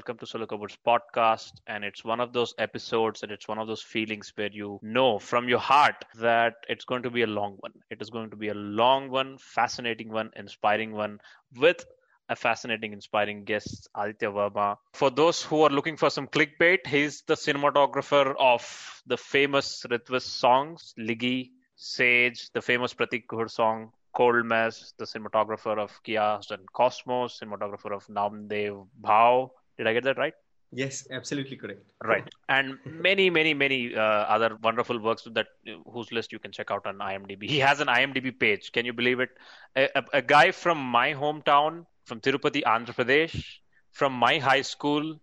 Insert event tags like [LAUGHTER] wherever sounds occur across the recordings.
welcome to Solo podcast. And it's one of those episodes and it's one of those feelings where you know from your heart that it's going to be a long one. It is going to be a long one, fascinating one, inspiring one with a fascinating, inspiring guest, Aditya Verma. For those who are looking for some clickbait, he's the cinematographer of the famous Ritviz songs, Liggi, Sage, the famous Prateek Kuhad song, Cold Mess, the cinematographer of Kias and Cosmos, cinematographer of Namdev Bhau. Did I get that right? Yes, absolutely correct. Right, and many, many, many uh, other wonderful works that whose list you can check out on IMDb. He has an IMDb page. Can you believe it? A, a, a guy from my hometown, from Tirupati, Andhra Pradesh, from my high school,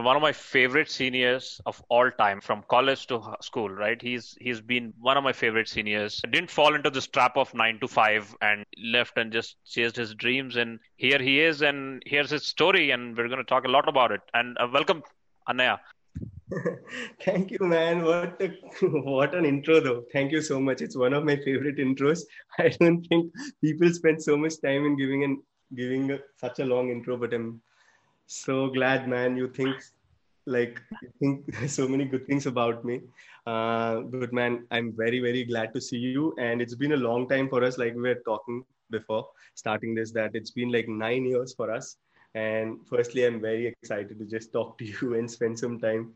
one of my favorite seniors of all time from college to school right? He's he's been one of my favorite seniors. Didn't fall into this trap of 9 to 5 and left and just chased his dreams. And here he is and here's his story and we're going to talk a lot about it. And uh, welcome anaya. [LAUGHS] Thank you man. What a, [LAUGHS] what an intro though. Thank you so much. It's one of my favorite intros. [LAUGHS] I don't think people spend so much time in giving an giving a, such a long intro but i'm so glad, man. You think like you think [LAUGHS] so many good things about me. Uh, but man, I'm very, very glad to see you. And it's been a long time for us, like we were talking before starting this, that it's been like nine years for us. And firstly, I'm very excited to just talk to [LAUGHS] you and spend some time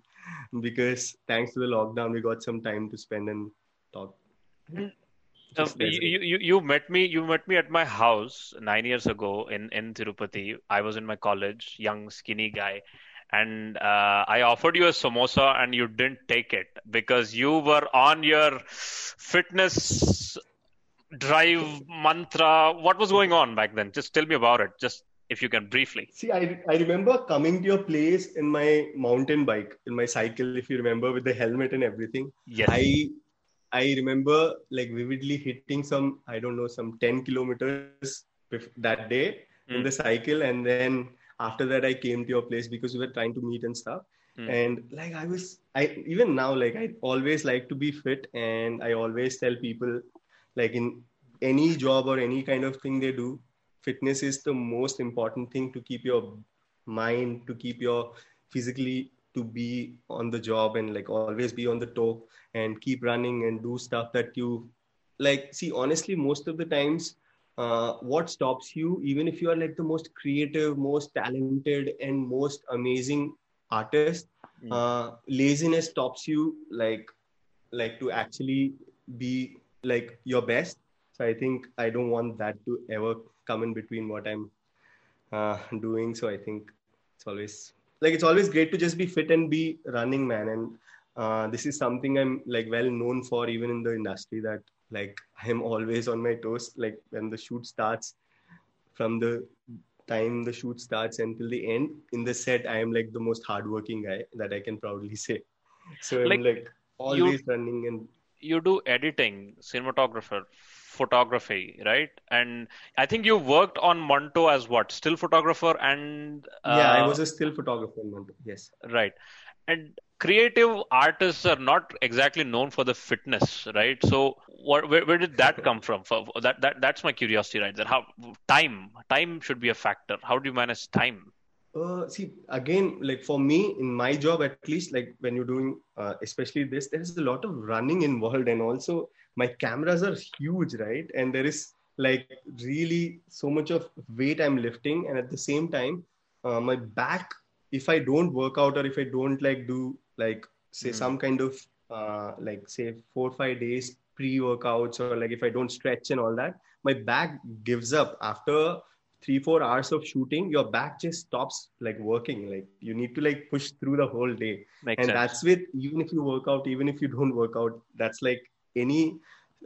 because thanks to the lockdown, we got some time to spend and talk. You, you you met me you met me at my house nine years ago in in Tirupati. I was in my college, young skinny guy, and uh, I offered you a samosa and you didn't take it because you were on your fitness drive mantra. What was going on back then? Just tell me about it. Just if you can briefly. See, I, I remember coming to your place in my mountain bike, in my cycle, if you remember, with the helmet and everything. Yes. I I remember like vividly hitting some, I don't know, some 10 kilometers that day mm. in hmm. the cycle. And then after that, I came to your place because we were trying to meet and stuff. Mm. And like I was, I even now, like I always like to be fit. And I always tell people, like in any job or any kind of thing they do, fitness is the most important thing to keep your mind, to keep your physically to be on the job and like always be on the toe and keep running and do stuff that you like see honestly most of the times uh, what stops you even if you are like the most creative most talented and most amazing artist mm. uh, laziness stops you like like to actually be like your best so i think i don't want that to ever come in between what i'm uh, doing so i think it's always like it's always great to just be fit and be running man. And uh, this is something i'm like well known for even in the industry that like i'm always on my toes like when the shoot starts from the time the shoot starts until the end. In the set i am like the most hardworking guy that i can proudly say. So i'm like, like always you, running and you do editing cinematographer photography right? And i think you worked on Manto as what? Still photographer and uh, yeah i was a still photographer in Manto yes. Right. And creative artists are not exactly known for the fitness right? So what, where, where did that come from? For, that, that that's my curiosity right? There how time time should be a factor. How do you manage time? Uh, see again like for me in my job at least like when you're doing uh, especially this there is a lot of running involved and also my cameras are huge right and there is like really so much of weight i'm lifting and at the same time uh, my back if I don't work out or if I don't like do like say mm. some kind of uh, like say four or five days pre-workouts or like if I don't stretch and all that, my back gives up after three four hours of shooting. Your back just stops like working. Like you need to like push through the whole day, Makes and sense. that's with even if you work out, even if you don't work out, that's like any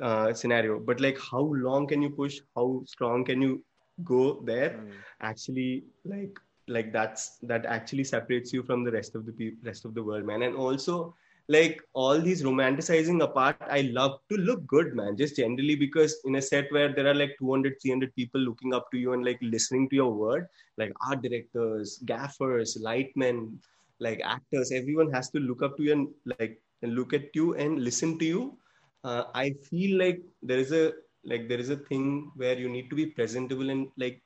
uh, scenario. But like how long can you push? How strong can you go there? Mm. Actually, like like that's that actually separates you from the rest of the pe- rest of the world man and also like all these romanticizing apart i love to look good man just generally because in a set where there are like 200 300 people looking up to you and like listening to your word like art directors gaffers lightmen like actors everyone has to look up to you and like and look at you and listen to you uh, i feel like there is a like there is a thing where you need to be presentable and like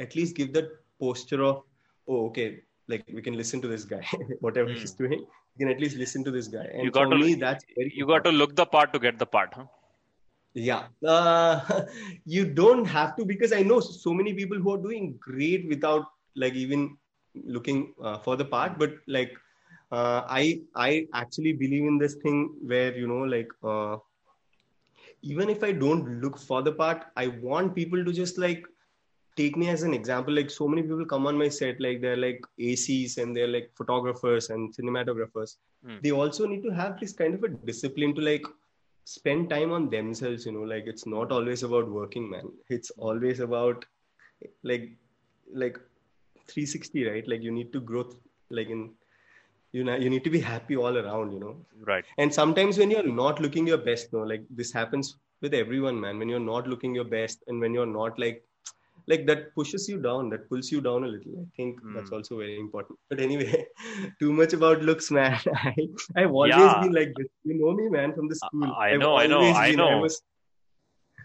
at least give that posture of oh okay like we can listen to this guy [LAUGHS] whatever Hmm. he's doing you can at least listen to this guy and You got for to- me that's very You got to look the part to get the part, huh? yeah uh, [LAUGHS] you don't have to because i know so many people who are doing great without like even looking uh, for the part but like uh, i i actually believe in this thing where you know like uh, even if i don't look for the part i want people to just like take me as an example. Like so many people come on my set like they're like acs and they're like photographers and cinematographers. Hmm. they also need to have this kind of a discipline to like spend time on themselves you know. Like it's not always about working man. It's always about like like 360 right? Like you need to grow th- like in you know you need to be happy all around you know Right. and sometimes when you're not looking your best no like this happens with everyone man when you're not looking your best and when you're not like like that pushes you down that pulls you down a little i think Hmm. that's also very important but anyway [LAUGHS] too much about looks man [LAUGHS] I, i've always Yeah. been like this you know me man from the school I I've know, I know, always I been- know. was-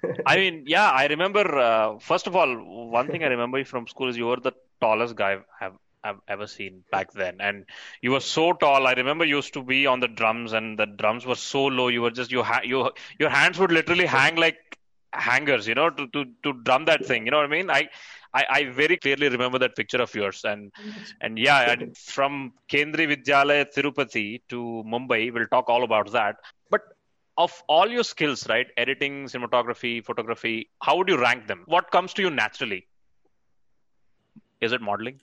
[LAUGHS] I mean, yeah, I remember. Uh, first of all, one thing I remember from school is you were the tallest guy I've, I've ever seen back then, and you were so tall. I remember you used to be on the drums, and the drums were so low. You were just you ha- you your hands would literally hang like hangers, you know, to to to drum that thing. You know what I mean? I. I, I very clearly remember that picture of yours, and and yeah, and from Kendriya Vidyalaya Tirupati to Mumbai, we'll talk all about that. But of all your skills, right? Editing, cinematography, photography, how would you rank them? What comes to you naturally? Is it modeling?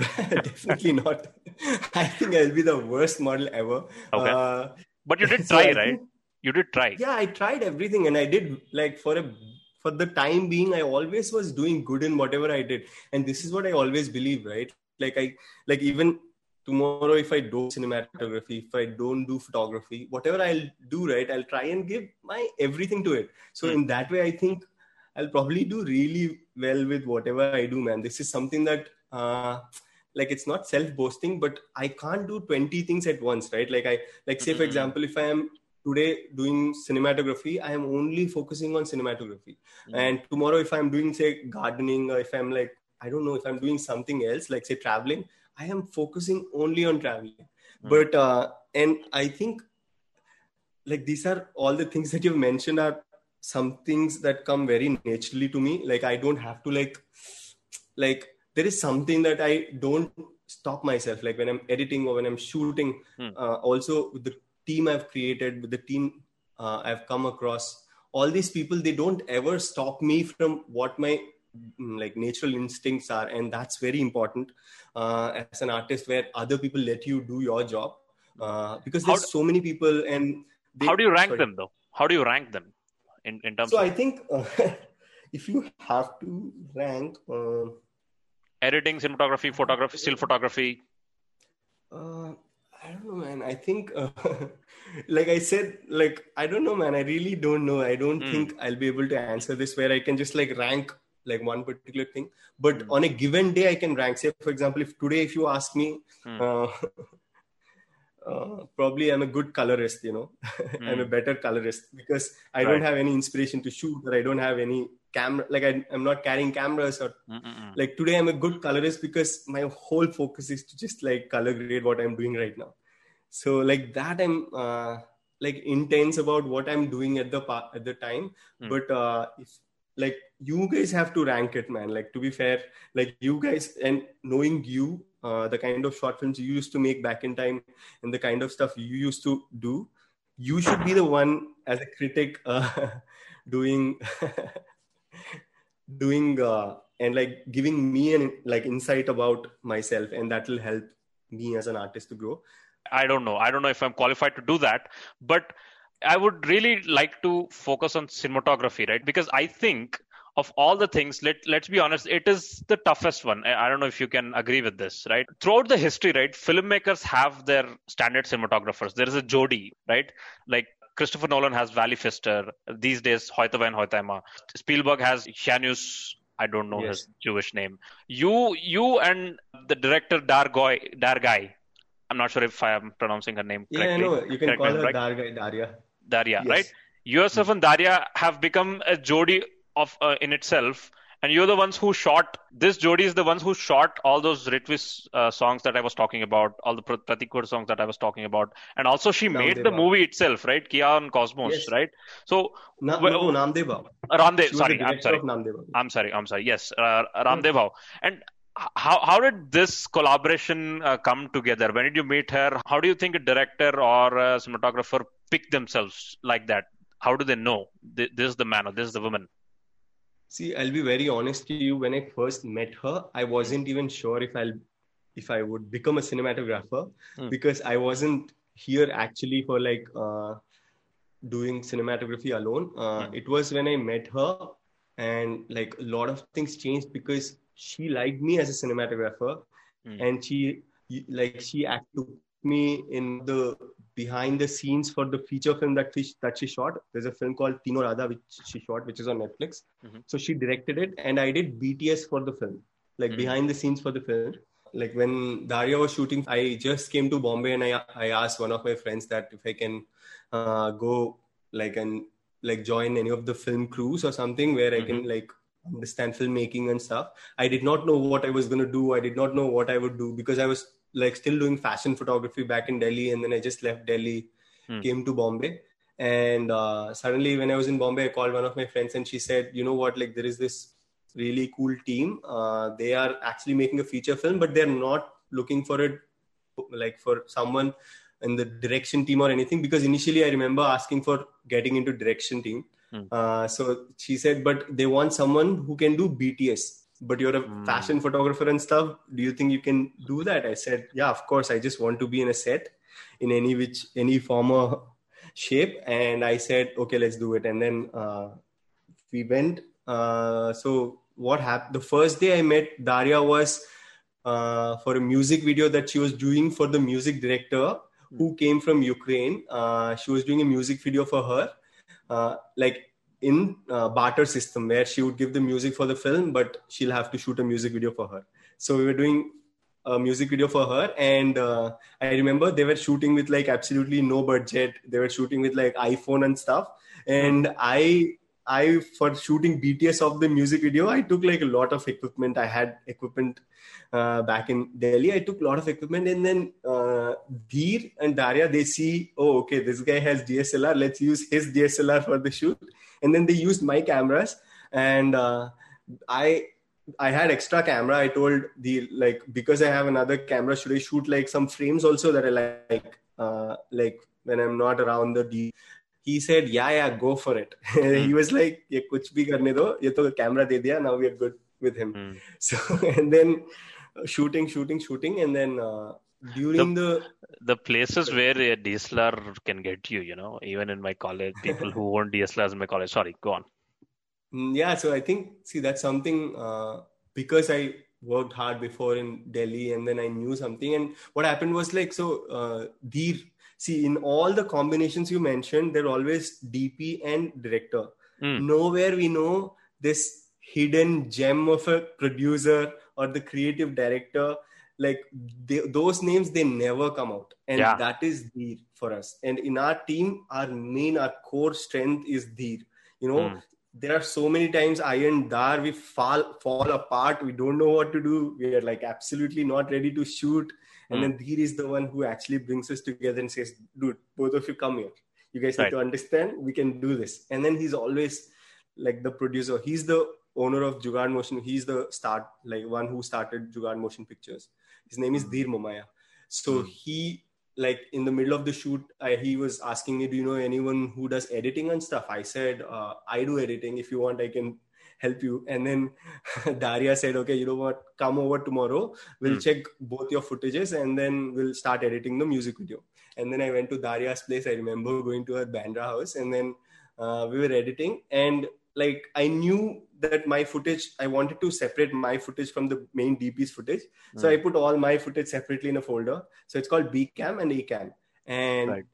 [LAUGHS] definitely not [LAUGHS] i think i'll be the worst model ever Okay. uh, But you did [LAUGHS] so try, I right? think- You did try. yeah i tried everything and i did like for a for the time being i always was doing good in whatever i did and this is what i always believe right like i like even tomorrow if i do cinematography if i don't do photography whatever i'll do right i'll try and give my everything to it so Hmm. in that way i think i'll probably do really well with whatever i do man this is something that uh like it's not self boasting but i can't do 20 things at once right? Like i like say for Mhm. example if i am today doing cinematography i am only focusing on cinematography. Mm. and tomorrow if i'm doing say gardening or if i'm like i don't know if i'm doing something else like say traveling i am focusing only on traveling. But uh and i think like these are all the things [LAUGHS] that you've mentioned are some things that come very naturally to me. Like i don't have to like like there is something that i don't stop myself like when i'm editing or when i'm shooting Hmm. uh, also with the team i've created with the team uh, i've come across all these people they don't ever stop me from what my mm, like natural instincts are and that's very important uh, as an artist where other people let you do your job uh, because there's so many people and they, How do you rank sorry. them, though? How do you rank them in, in terms so of i think uh, [LAUGHS] if you have to rank uh, editing, cinematography, photography, still photography? Uh, I don't know, man. I think, uh, [LAUGHS] like I said, like I don't know, man. I really don't know. I don't Hmm. think I'll be able to answer this where I can just like rank like one particular thing. But Hmm. on a given day, I can rank. Say, for example, if today, if you ask me, Hmm. uh, [LAUGHS] uh, probably I'm a good colorist. You know, [LAUGHS] I'm a better colorist because I Right. don't have any inspiration to shoot, or I don't have any camera. Like I, I'm not carrying cameras or Mm-mm-mm. like today i'm a good colorist because my whole focus is to just like color grade what i'm doing right now so like that i'm uh, like intense about what i'm doing at the pa- at the time Hmm. but uh if like you guys have to rank it man like to be fair like you guys and knowing you uh, the kind of short films you used to make back in time and the kind of stuff you used to do you should be the one as a critic uh, [LAUGHS] doing [LAUGHS] doing uh, and like giving me an like insight about myself and that will help me as an artist to grow I don't know. I don't know if I'm qualified to do that, but I would really like to focus on cinematography, right? Because I think of all the things, let let's be honest, it is the toughest one. I don't know if you can agree with this, right? Throughout the history, right, filmmakers have their standard cinematographers. There is a Jody, right? Like Christopher Nolan has Wally Pfister. These days, Hoyte van Hoytema. Spielberg has Janusz. I don't know Yes. his Jewish name. You, you, and the director Dargoy, Dar Gai. I'm not sure if I am pronouncing her name yeah correctly. no you can Correct call her right. darga daria Daria, Yes. right? Yourself and Daria have become a jodi of uh, in itself, And you're the ones who shot this. Jodi is the ones who shot all those Ritvi's uh, songs that I was talking about, all the Pratik songs that I was talking about, and also she made the movie itself, right? Kia on Cosmos, yes. right? So Na, no, Namdeva. Ramdev. Sorry, I'm sorry. I'm sorry. I'm sorry. Yes, uh, Ramdev. And how how did this collaboration uh, come together? When did you meet her? How do you think a director or a cinematographer pick themselves like that? How do they know this is the man or this is the woman? See, I'll be very honest to you. When I first met her, I wasn't even sure if I'll if I would become a cinematographer hmm. because I wasn't here actually for like uh, doing cinematography alone. Uh, hmm. It was when I met her, and like a lot of things changed because she liked me as a cinematographer, hmm. and she like she took me in the behind the scenes for the feature film that she, that she shot. There's a film called Teen Aur Aadha which she shot, which is on Netflix. Mm-hmm. So she directed it, and I did BTS for the film, like mm-hmm. behind the scenes for the film. Like when Daria was shooting, I just came to Bombay and I I asked one of my friends that if I can uh, go like and like join any of the film crews or something where mm-hmm. I can mm-hmm. like understand filmmaking and stuff. I did not know what I was going to do. I did not know what I would do because I was like still doing fashion photography back in Delhi, and then I just left Delhi, hmm. came to Bombay, and uh, suddenly when I was in Bombay, I called one of my friends, and she said, "You know what? Like there is this really cool team. Uh, they are actually making a feature film, but they're not looking for it like for someone in the direction team or anything because initially i remember asking for getting into direction team hmm. uh, so she said but they want someone who can do bts but you're a mm. fashion photographer and stuff do you think you can do that? I said yeah of course i just want to be in a set in any which any form or shape. And i said okay let's do it. And then uh, we went. Uh, so what happened the first day i met daria was uh, for a music video that she was doing for the music director who came from ukraine. Uh, she was doing a music video for her. Uh, like in uh, barter system where she would give the music for the film but she'll have to shoot a music video for her. So we were doing a music video for her and uh, i remember they were shooting with like absolutely no budget. They were shooting with like iphone and stuff. And i i for shooting bts of the music video i took like a lot of equipment i had equipment uh, back in Delhi. I took a lot of equipment, and then uh, and Daria they see, oh, okay, this guy has DSLR. Let's use his DSLR for the shoot and then they used my cameras and uh, i i had extra camera i told the like because i have another camera should i shoot like some frames also that i like uh, like when i'm not around the D. he said yeah yeah go for it mm. [LAUGHS] he was like ye kuch bhi karne do ye to camera de diya now we are good with him mm. [LAUGHS] so and then uh, shooting shooting shooting and then uh, during the, the, the places where a DSLR can get you, you know, even in my college, people who own DSLRs in my college. Sorry, go on. Mm, yeah, so I think see that's something uh, because I worked hard before in Delhi and then I knew something. And what happened was like so uh, Dheer, see in all the combinations you mentioned, they're always DP and director. Mm. Nowhere we know this hidden gem of a producer or the creative director like they, those names they never come out and yeah. that is Dheer for us and in our team our main our core strength is Dheer you know mm. there are so many times i and dar we fall fall apart we don't know what to do we are like absolutely not ready to shoot and mm. then Dheer is the one who actually brings us together and says dude both of you come here you guys right. need to understand we can do this and then he's always like the producer he's the owner of Jugaad Motion. He's the start, like one who started Jugaad Motion Pictures. His name is Dheer Momaya. So mm. he, like in the middle of the shoot, I, he was asking me, "Do you know anyone who does editing and stuff?" I said, uh, "I do editing. If you want, I can." Help you and then [LAUGHS] daria said okay you know what come over tomorrow we'll mm. check both your footages and then we'll start editing the music video and then i went to daria's place i remember going to her bandra house and then uh, we were editing and like I knew that my footage, I wanted to separate my footage from the main DP's footage. So mm. I put all my footage separately in a folder. So it's called B cam and A cam. And right.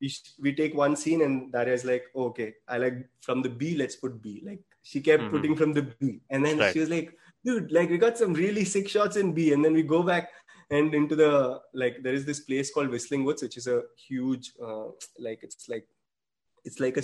we, we take one scene and Daria is like, oh, okay, I like from the B, let's put B. Like she kept mm-hmm. putting from the B. And then right. she was like, dude, like we got some really sick shots in B. And then we go back and into the, like, there is this place called Whistling Woods, which is a huge, uh, like, it's like, it's like a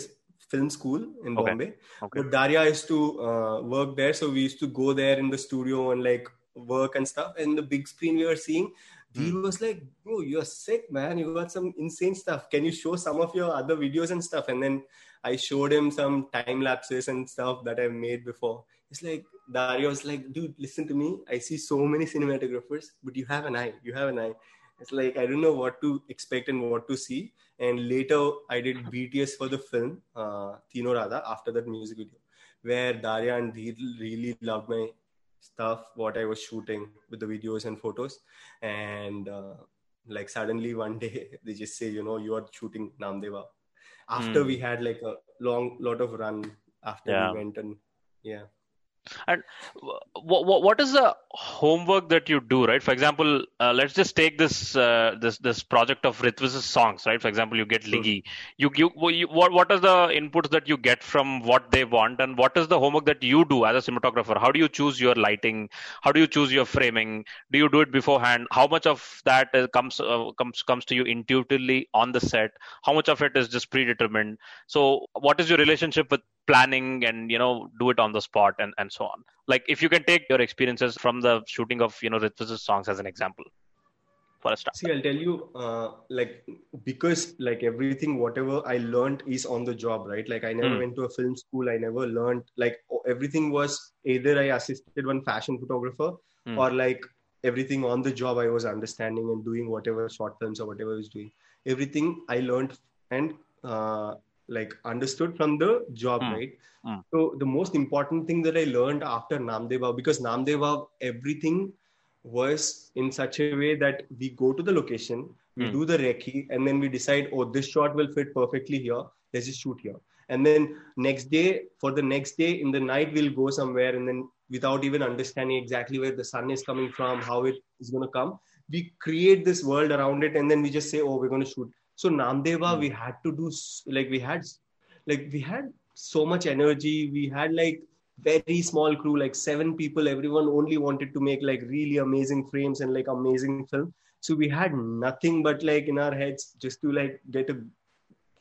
film school in Okay. Bombay. Okay. But Daria used to uh, work there, so we used to go there in the studio and like work and stuff. And the big screen we were seeing, he Hmm. was like, "Bro, you're sick, man. You got some insane stuff. Can you show some of your other videos and stuff?" And then I showed him some time lapses and stuff that I've made before. It's like Daria was like, "Dude, listen to me. I see so many cinematographers, but you have an eye. You have an eye." It's like I don't know what to expect and what to see. And later, I did BTS for the film, uh, Teen Aur Aadha, after that music video, where Daria and Dheer really loved my stuff, what I was shooting with the videos and photos. And uh, like suddenly one day, [LAUGHS] they just say, you know, you are shooting Namdeva. After Hmm. we had like a long lot of run after Yeah. we went and yeah. What, what, what is the homework that you do right? For example uh, let's just take this uh, this this project of Ritviz's songs right? For example you get. Liggi. You, you, you what what are the inputs that you get from what they want? And what is the homework that you do as a cinematographer? How do you choose your lighting? How do you choose your framing? Do you do it beforehand? How much of that uh, comes uh, comes comes to you intuitively on the set? How much of it is just predetermined? So what is your relationship with planning and you know do it on the spot and and so on like if you can take your experiences from the shooting of you know Ritviz's songs as an example for a start See, I'll tell you, uh, like, because like everything, whatever I learned is on the job, right? Like, I never Hmm. went to a film school. I never learned, like, everything was either I assisted one fashion photographer Hmm. or like everything on the job I was understanding and doing whatever short films or whatever I was doing. Everything I learned and uh, like understood from the job, Hmm. right? Hmm. So, the most important thing that I learned after Namdeva, because Namdeva, everything was in such a way that we go to the location, we Hmm. do the recce, and then we decide, oh, this shot will fit perfectly here. Let's just shoot here. And then next day, for the next day in the night, we'll go somewhere, and then without even understanding exactly where the sun is coming from, how it is going to come, we create this world around it, and then we just say, oh, we're going to shoot. So Namdeva, Hmm. we had to do like we had, like we had so much energy. We had like very small crew, like seven people. Everyone only wanted to make like really amazing frames and like amazing film. So we had nothing but like in our heads just to like get a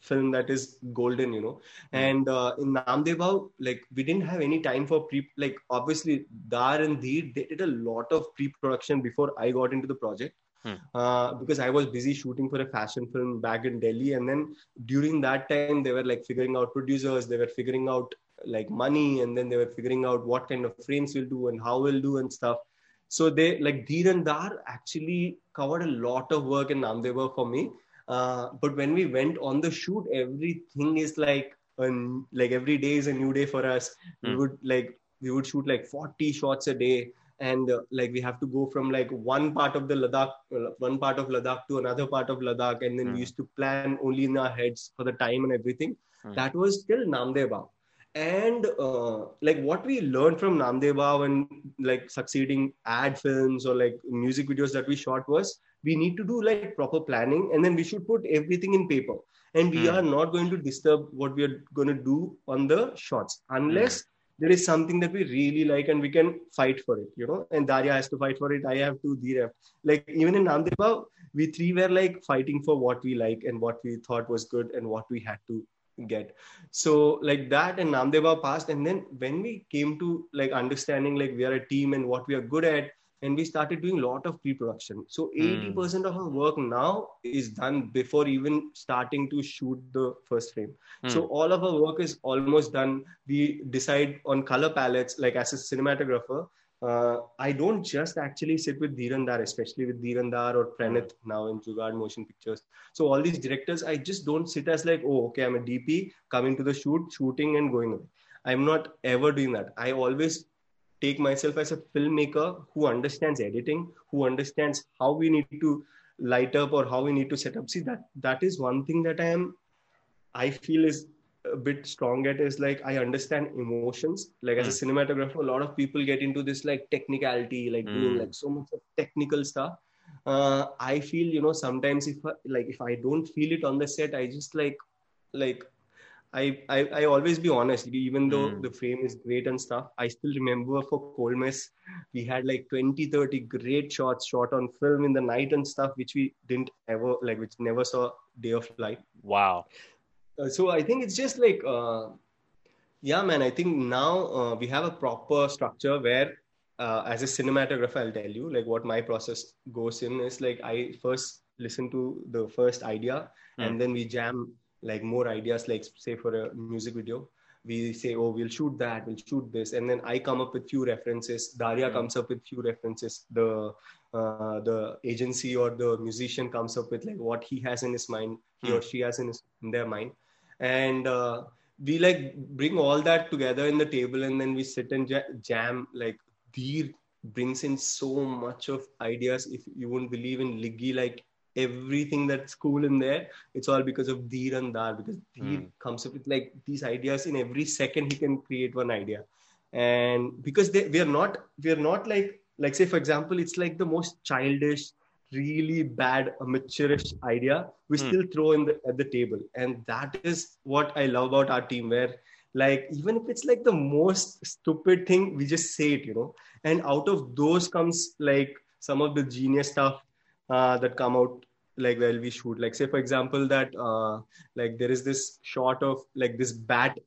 film that is golden, you know. And uh, in Namdeva, like we didn't have any time for pre. Like obviously, Dar and Dheer they did a lot of pre-production before I got into the project. Hmm. Uh, because I was busy shooting for a fashion film back in Delhi, and then during that time they were like figuring out producers, they were figuring out like money, and then they were figuring out what kind of frames we'll do and how we'll do and stuff. So they like Dheer and Dar actually covered a lot of work in Namdeva for me. Uh, but when we went on the shoot, everything is like um, like every day is a new day for us. We Hmm. would like we would shoot like 40 shots a day and uh, like we have to go from like one part of the Ladakh, uh, one part of Ladakh to another part of Ladakh, and then Hmm. we used to plan only in our heads for the time and everything. Hmm. That was still Namdeva, and uh, like what we learned from Namdeva and like succeeding ad films or like music videos that we shot was we need to do like proper planning, and then we should put everything in paper, and we Hmm. are not going to disturb what we are going to do on the shots unless there is something that we really like and we can fight for it, you know. And Daria has to fight for it. I have to, Dheer. Like even in Namdeva, we three were like fighting for what we like and what we thought was good and what we had to get. So like that and Namdeva passed. And then when we came to like understanding like we are a team and what we are good at, and we started doing a lot of pre-production. So 80% of our work now is done before even starting to shoot the first frame. Hmm. So all of our work is almost done. We decide on color palettes. Like as a cinematographer, uh, I don't just actually sit with Dheer and Dar, especially with Dheer and Dar or Pranith now in Jugaad Motion Pictures. So all these directors, I just don't sit as like, oh, okay, I'm a DP coming to the shoot, shooting and going away. I'm not ever doing that. I always take myself as a filmmaker who understands editing, who understands how we need to light up or how we need to set up. See that that is one thing that I am I feel is a bit strong at is like I understand emotions. Like as a cinematographer, a lot of people get into this like technicality, like doing Mm. like so much of technical stuff. Uh, I feel you know sometimes if like if I don't feel it on the set, I just like like I, I, I always be honest, even though Mm. the frame is great and stuff. I still remember for Cold Mess, we had like 20, 30 great shots shot on film in the night and stuff, which we didn't ever, like, which never saw day of light. wow uh, so I think it's just like, uh, yeah, man. I think now uh, we have a proper structure where, uh, as a cinematographer, I'll tell you like what my process goes in is like I first listen to the first idea, Mm. and then we jam like more ideas. Like say for a music video, we say, oh, we'll shoot that, we'll shoot this, and then I come up with few references. Daria Mm. comes up with few references. The uh, the agency or the musician comes up with like what he has in his mind, he or she has in his in their mind, and uh, we like bring all that together in the table, and then we sit and jam. Like Dheer brings in so much of ideas. If you wouldn't believe in Liggi, like everything that's cool in there, it's all because of Dheer and Dar. Because Dheer Mm. comes up with like these ideas in every second. He can create one idea, and because they, we are not we are not like like say for example, it's like the most childish, really bad amateurish idea we Hmm. still throw in the at the table, and that is what I love about our team. Where like even if it's like the most stupid thing, we just say it, you know, and out of those comes like some of the genius stuff uh, that come out like while we shoot. Like say for example that uh, like there is this shot of like this bat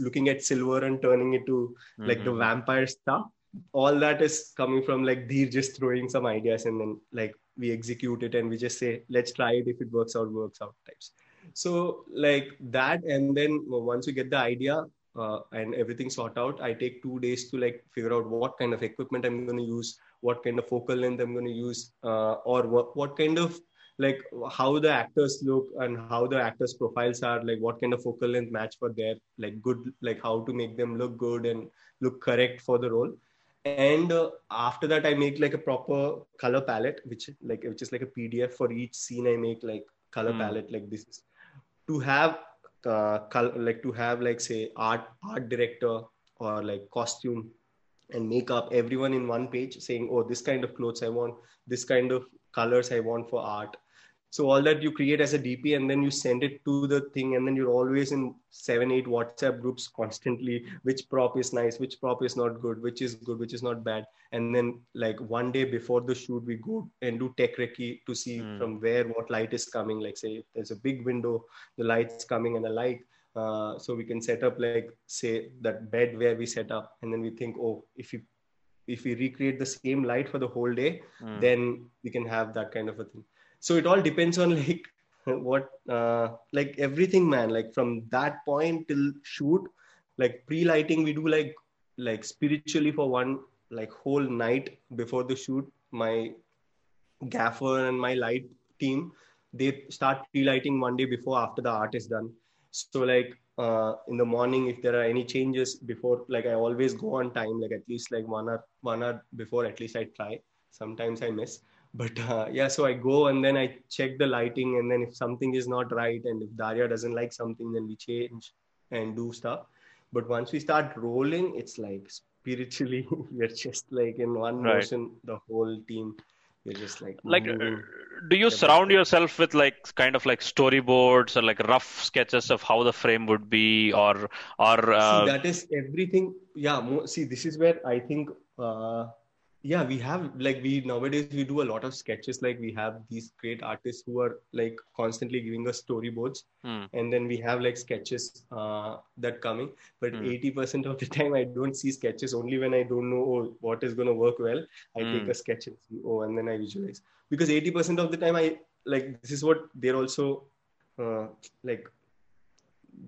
looking at silver and turning it to like the Mhm. vampire stuff. All that is coming from like Dheer just throwing some ideas and then like we execute it and we just say let's try it. If it works out works out types. So like that and then once we get the idea uh, and everything sort out i take two days to like figure out what kind of equipment i'm going to use what kind of focal length i'm going to use uh, or what, what kind of like how the actors look and how the actors profiles are like what kind of focal length match for their like good like how to make them look good and look correct for the role. And uh, after that i make like a proper color palette which like which is like a pdf for each scene i make like color Hmm. palette like this. Is to have uh, col- like to have like say art art director or like costume and makeup everyone in one page saying oh this kind of clothes i want this kind of colors i want for art so all that you create as a dp and then you send it to the thing and then you're always in seven eight whatsapp groups constantly which prop is nice which prop is not good which is good which is not bad and then like one day before the shoot we go and do tech recce to see Hmm. from where what light is coming like say if there's a big window the light's coming and the light uh, so we can set up like say that bed where we set up and then we think oh if you if we recreate the same light for the whole day Mm. then we can have that kind of a thing so it all depends on [LAUGHS] like what uh, like everything man. Like from that point till shoot like pre-lighting we do like like spiritually for one like whole night before the shoot my gaffer and my light team they start pre-lighting one day before after the art is done. So like uh, in the morning if there are any changes before like i always go on time like at least like one hour one hour before at least i try. Sometimes i miss but uh, yeah so i go and then i check the lighting and then if something is not right and if daria doesn't like something then we change and do stuff. But once we start rolling it's like spiritually [LAUGHS] we're just like in one Right. motion the whole team we're just like like uh, do you surround yourself with like kind of like storyboards or like rough sketches of how the frame would be or or uh, see that is everything. Yeah mo- see this is where i think uh, yeah we have like we nowadays we do a lot of sketches like we have these great artists who are like constantly giving us storyboards. Hmm, and then we have like sketches uh, that coming. But Hmm. 80% of the time i don't see sketches. Only when i don't know oh, what is going to work well i take Hmm. a sketch and see. Oh and then i visualize. Because 80% of the time i like this is what they're also uh, like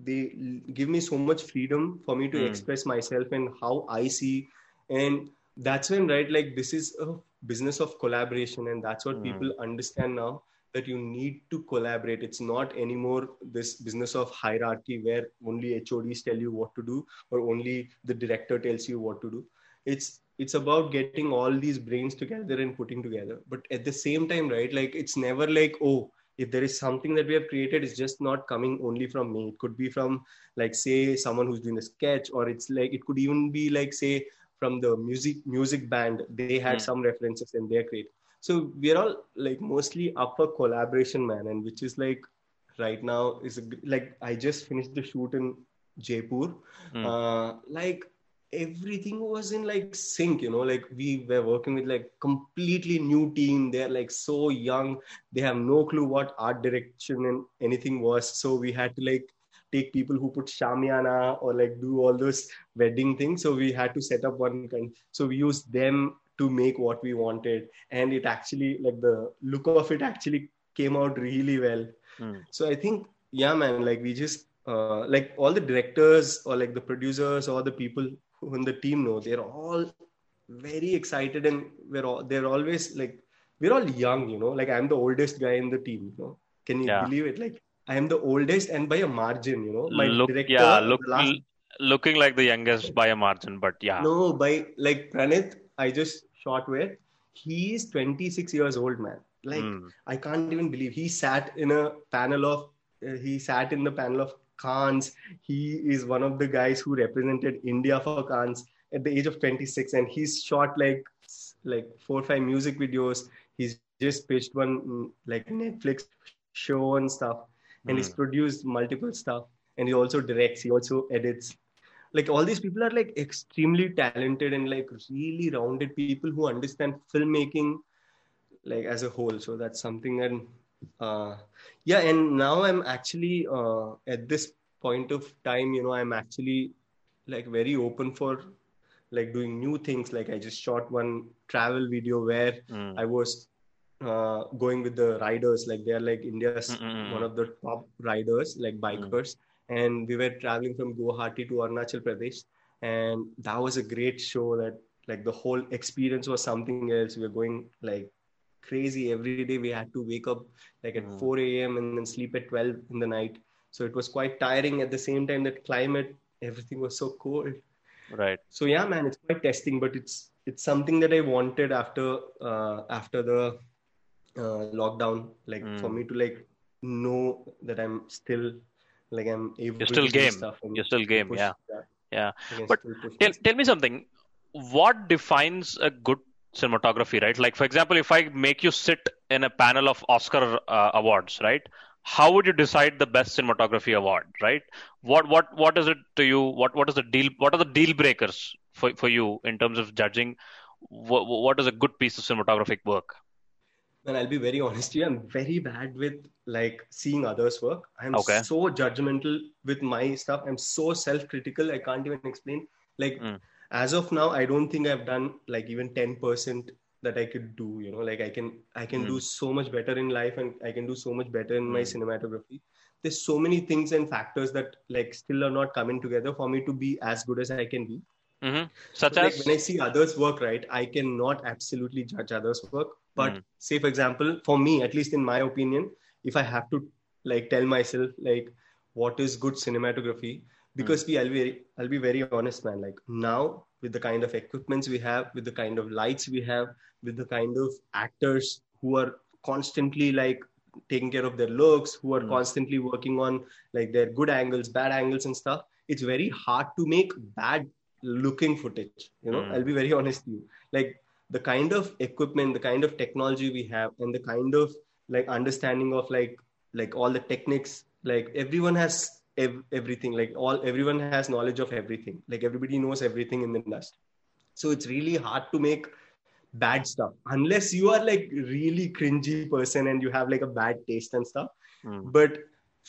they give me so much freedom for me to Hmm. express myself and how i see. And that's when right like this is a business of collaboration and that's what Hmm. people understand now that you need to collaborate. It's not anymore this business of hierarchy where only hods tell you what to do or only the director tells you what to do. It's it's about getting all these brains together and putting together. But at the same time right like it's never like oh if there is something that we have created it's just not coming only from me. It could be from like say someone who's doing a sketch or it's like it could even be like say from the music music band they had Hmm. some references and they're great so we're all like mostly up for collaboration man and which is like right now is a, like i just finished the shoot in jaipur. Hmm. uh, like everything was in like sync you know like we were working with like completely new team. They're like so young. They have no clue what art direction and anything was. So we had to like take people who put shamiana or like do all those wedding things. So we had to set up one kind. So we used them to make what we wanted, and it actually like the look of it actually came out really well. Mm. So I think yeah, man, like we just uh, like all the directors or like the producers or the people who in the team know they're all very excited and we're all they're always like we're all young, you know. Like I'm the oldest guy in the team, you know. Can you Yeah. believe it? Like I am the oldest and by a margin, you know. My look, director, yeah, look, last, looking like the youngest by a margin, but yeah. no, by like Pranit, I just shot with. He is 26 years old, man. Like Mm. I can't even believe he sat in a panel of uh, he sat in the panel of Cannes. He is one of the guys who represented India for Cannes at the age of 26, and he's shot like like four or five music videos. He's just pitched one like Netflix show and stuff, and he's Mm. produced multiple stuff. And he also directs. He also edits. Like all these people are like extremely talented and like really rounded people who understand filmmaking like as a whole so that's something and uh yeah and now i'm actually uh at this point of time you know i'm actually like very open for like doing new things like i just shot one travel video where Mm. i was uh going with the riders like they're like india's Mm-mm-mm. one of the top riders like bikers. And we were traveling from guwahati to arunachal pradesh. And that was a great show that like the whole experience was something else. We were going like crazy every day. We had to wake up like at Mm. 4 a.m and then sleep at 12 in the night. So it was quite tiring. At the same time that climate everything was so cold. Right. so yeah man it's quite testing but it's it's something that i wanted after uh, after the uh, lockdown like Mm. for me to like know that i'm still like i'm able You're still game. stuff You're still game. Yeah. that. Yeah. But Tell, tell me something. What defines a good cinematography, right? Like, for example, if I make you sit in a panel of Oscar uh, awards, right? How would you decide the best cinematography award, right? What what what is it to you? What what is the deal? What are the deal breakers for for you in terms of judging? What what is a good piece of cinematographic work? And I'll be very honest with you, I'm very bad with like seeing others work. I'm Okay. so judgmental with my stuff. I'm so self-critical. I can't even explain. Like Mm. as of now, I don't think I've done like even 10% that I could do. You know, like I can I can Mm. do so much better in life and I can do so much better in my Mm. cinematography. There's so many things and factors that like still are not coming together for me to be as good as I can be. Hmm Such like as when I see others work, right, I cannot absolutely judge others' work. But Mm. say, for example, for me, at least in my opinion, if I have to like tell myself like what is good cinematography, because we, I'll be, I'll be very honest, man. Like now, with the kind of equipments we have, with the kind of lights we have, with the kind of actors who are constantly like taking care of their looks, who are Mm. constantly working on like their good angles, bad angles, and stuff. It's very hard to make bad looking footage. You know, Mm. I'll be very honest with you. Like the kind of equipment, the kind of technology we have, and the kind of like understanding of like like all the techniques. Like everyone has ev- everything. Like all everyone has knowledge of everything. Like everybody knows everything in the industry. So it's really hard to make bad stuff unless you are like really cringy person and you have like a bad taste and stuff Mm. but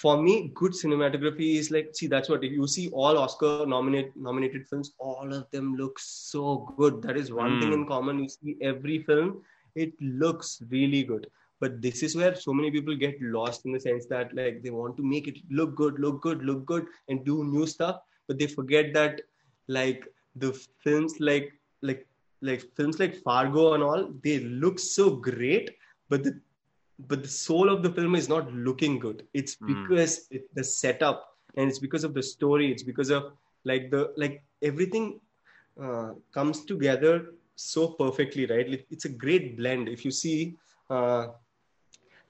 for me good cinematography is like see that's what if you see all oscar nominate, nominated films all of them look so good. That is one thing Mm. in common. You see every film it looks really good. But this is where so many people get lost in the sense that like they want to make it look good look good look good and do new stuff. But they forget that like the films like like like films like fargo and all they look so great but the but the soul of the film is not looking good it's Mm. because it, the setup and it's because of the story it's because of like the like everything uh, comes together so perfectly right Like, it's a great blend if you see uh,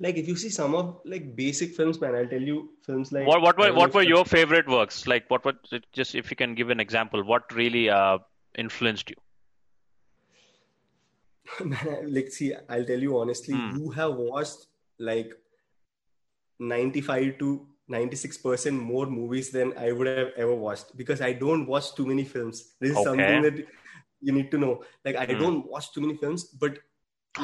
like if you see some of like basic films man i'll tell you films like what what were what were your favorite works? Like what were just if you can give an example, what really uh, influenced you? [LAUGHS] like see i'll tell you honestly Hmm. you have watched like 95 to 96% more movies than i would have ever watched because i don't watch too many films this is Okay. something that you need to know like i Hmm. don't watch too many films but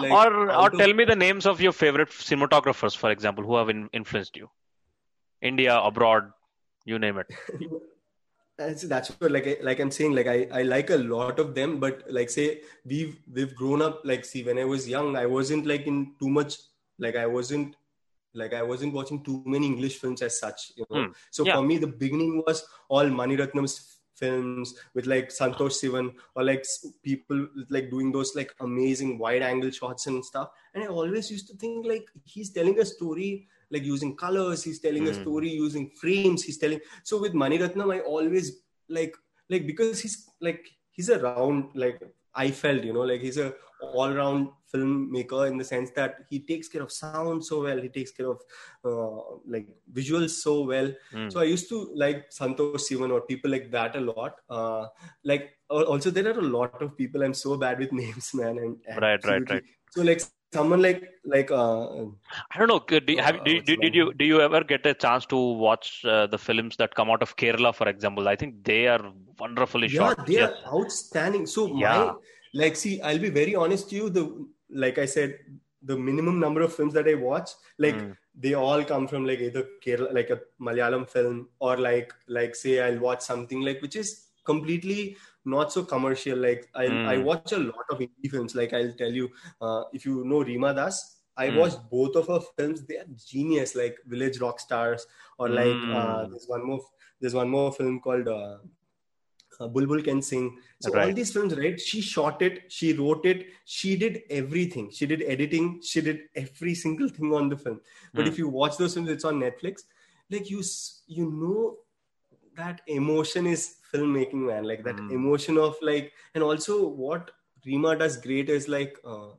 like or or of- tell me the names of your favorite cinematographers, for example, who have in, influenced you. India, abroad. You name it. [LAUGHS] that's, that's what like I, like I'm saying like I, I like a lot of them but like say we've we've grown up like see when I was young I wasn't like in too much like I wasn't like I wasn't watching too many English films as such you know Hmm. so Yeah. for me the beginning was all Mani Ratnam's films with like Santosh Sivan or like people like doing those like amazing wide angle shots and stuff and I always used to think like he's telling a story like using colors he's telling a Hmm. story using frames he's telling so with Mani Ratnam I always like like because he's like he's a round like I felt you know like he's a all round filmmaker in the sense that he takes care of sound so well he takes care of uh, like visuals so well Hmm. so I used to like Santosh Sivan or people like that a lot. Uh, like also there are a lot of people. I'm so bad with [LAUGHS] names, man. And Right, right, right. So like someone like like uh, I don't know. could- Do, have, Uh, do, what's do, did you do you ever get a chance to watch uh, the films that come out of Kerala, for example? I think they are wonderfully yeah, shot. they Yes. are outstanding. So Yeah. my like see, I'll be very honest to you. The like I said, the minimum number of films that I watch, like Mm. they all come from like either Kerala, like a Malayalam film, or like like say I'll watch something like which is completely not so commercial. Like I Mm. I watch a lot of indie films. Like I'll tell you, uh, if you know Rima Das, I Mm. watched both of her films. They are genius, like Village Rock Stars, or like uh, Mm. there's one more there's one more film called. Uh, uh, Bulbul Can Sing. So all Right. these films, right? She shot it, she wrote it, she did everything. She did editing, she did every single thing on the film. But Hmm. if you watch those films, it's on Netflix. Like you, you know that emotion is filmmaking, man. Like that Hmm. emotion of like, and also what Rima does great is like uh,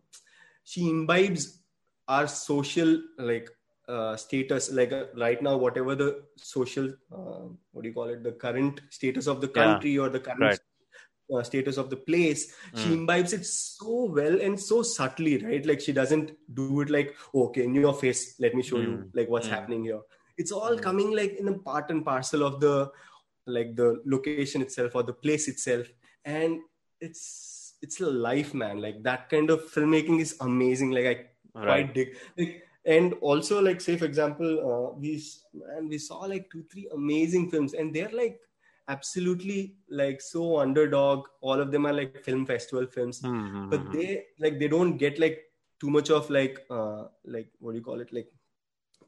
she imbibes our social like uh, status like uh, right now whatever the social uh, what do you call it the current status of the Yeah. country or the current Right. uh, status of the place she Mm. imbibes it so well and so subtly right like she doesn't do it like "Oh, okay in your face let me show you Mm. like what's Mm. happening here it's all Mm. coming like in a part and parcel of the like the location itself or the place itself. And it's it's a life man. Like that kind of filmmaking is amazing. Like i Right. quite dig. Like, and also like say for example uh, we and we saw like two three amazing films. And they're like absolutely like so underdog. All of them are like film festival films. Hmm, but hmm, hmm. they like they don't get like too much of like uh like what do you call it? Like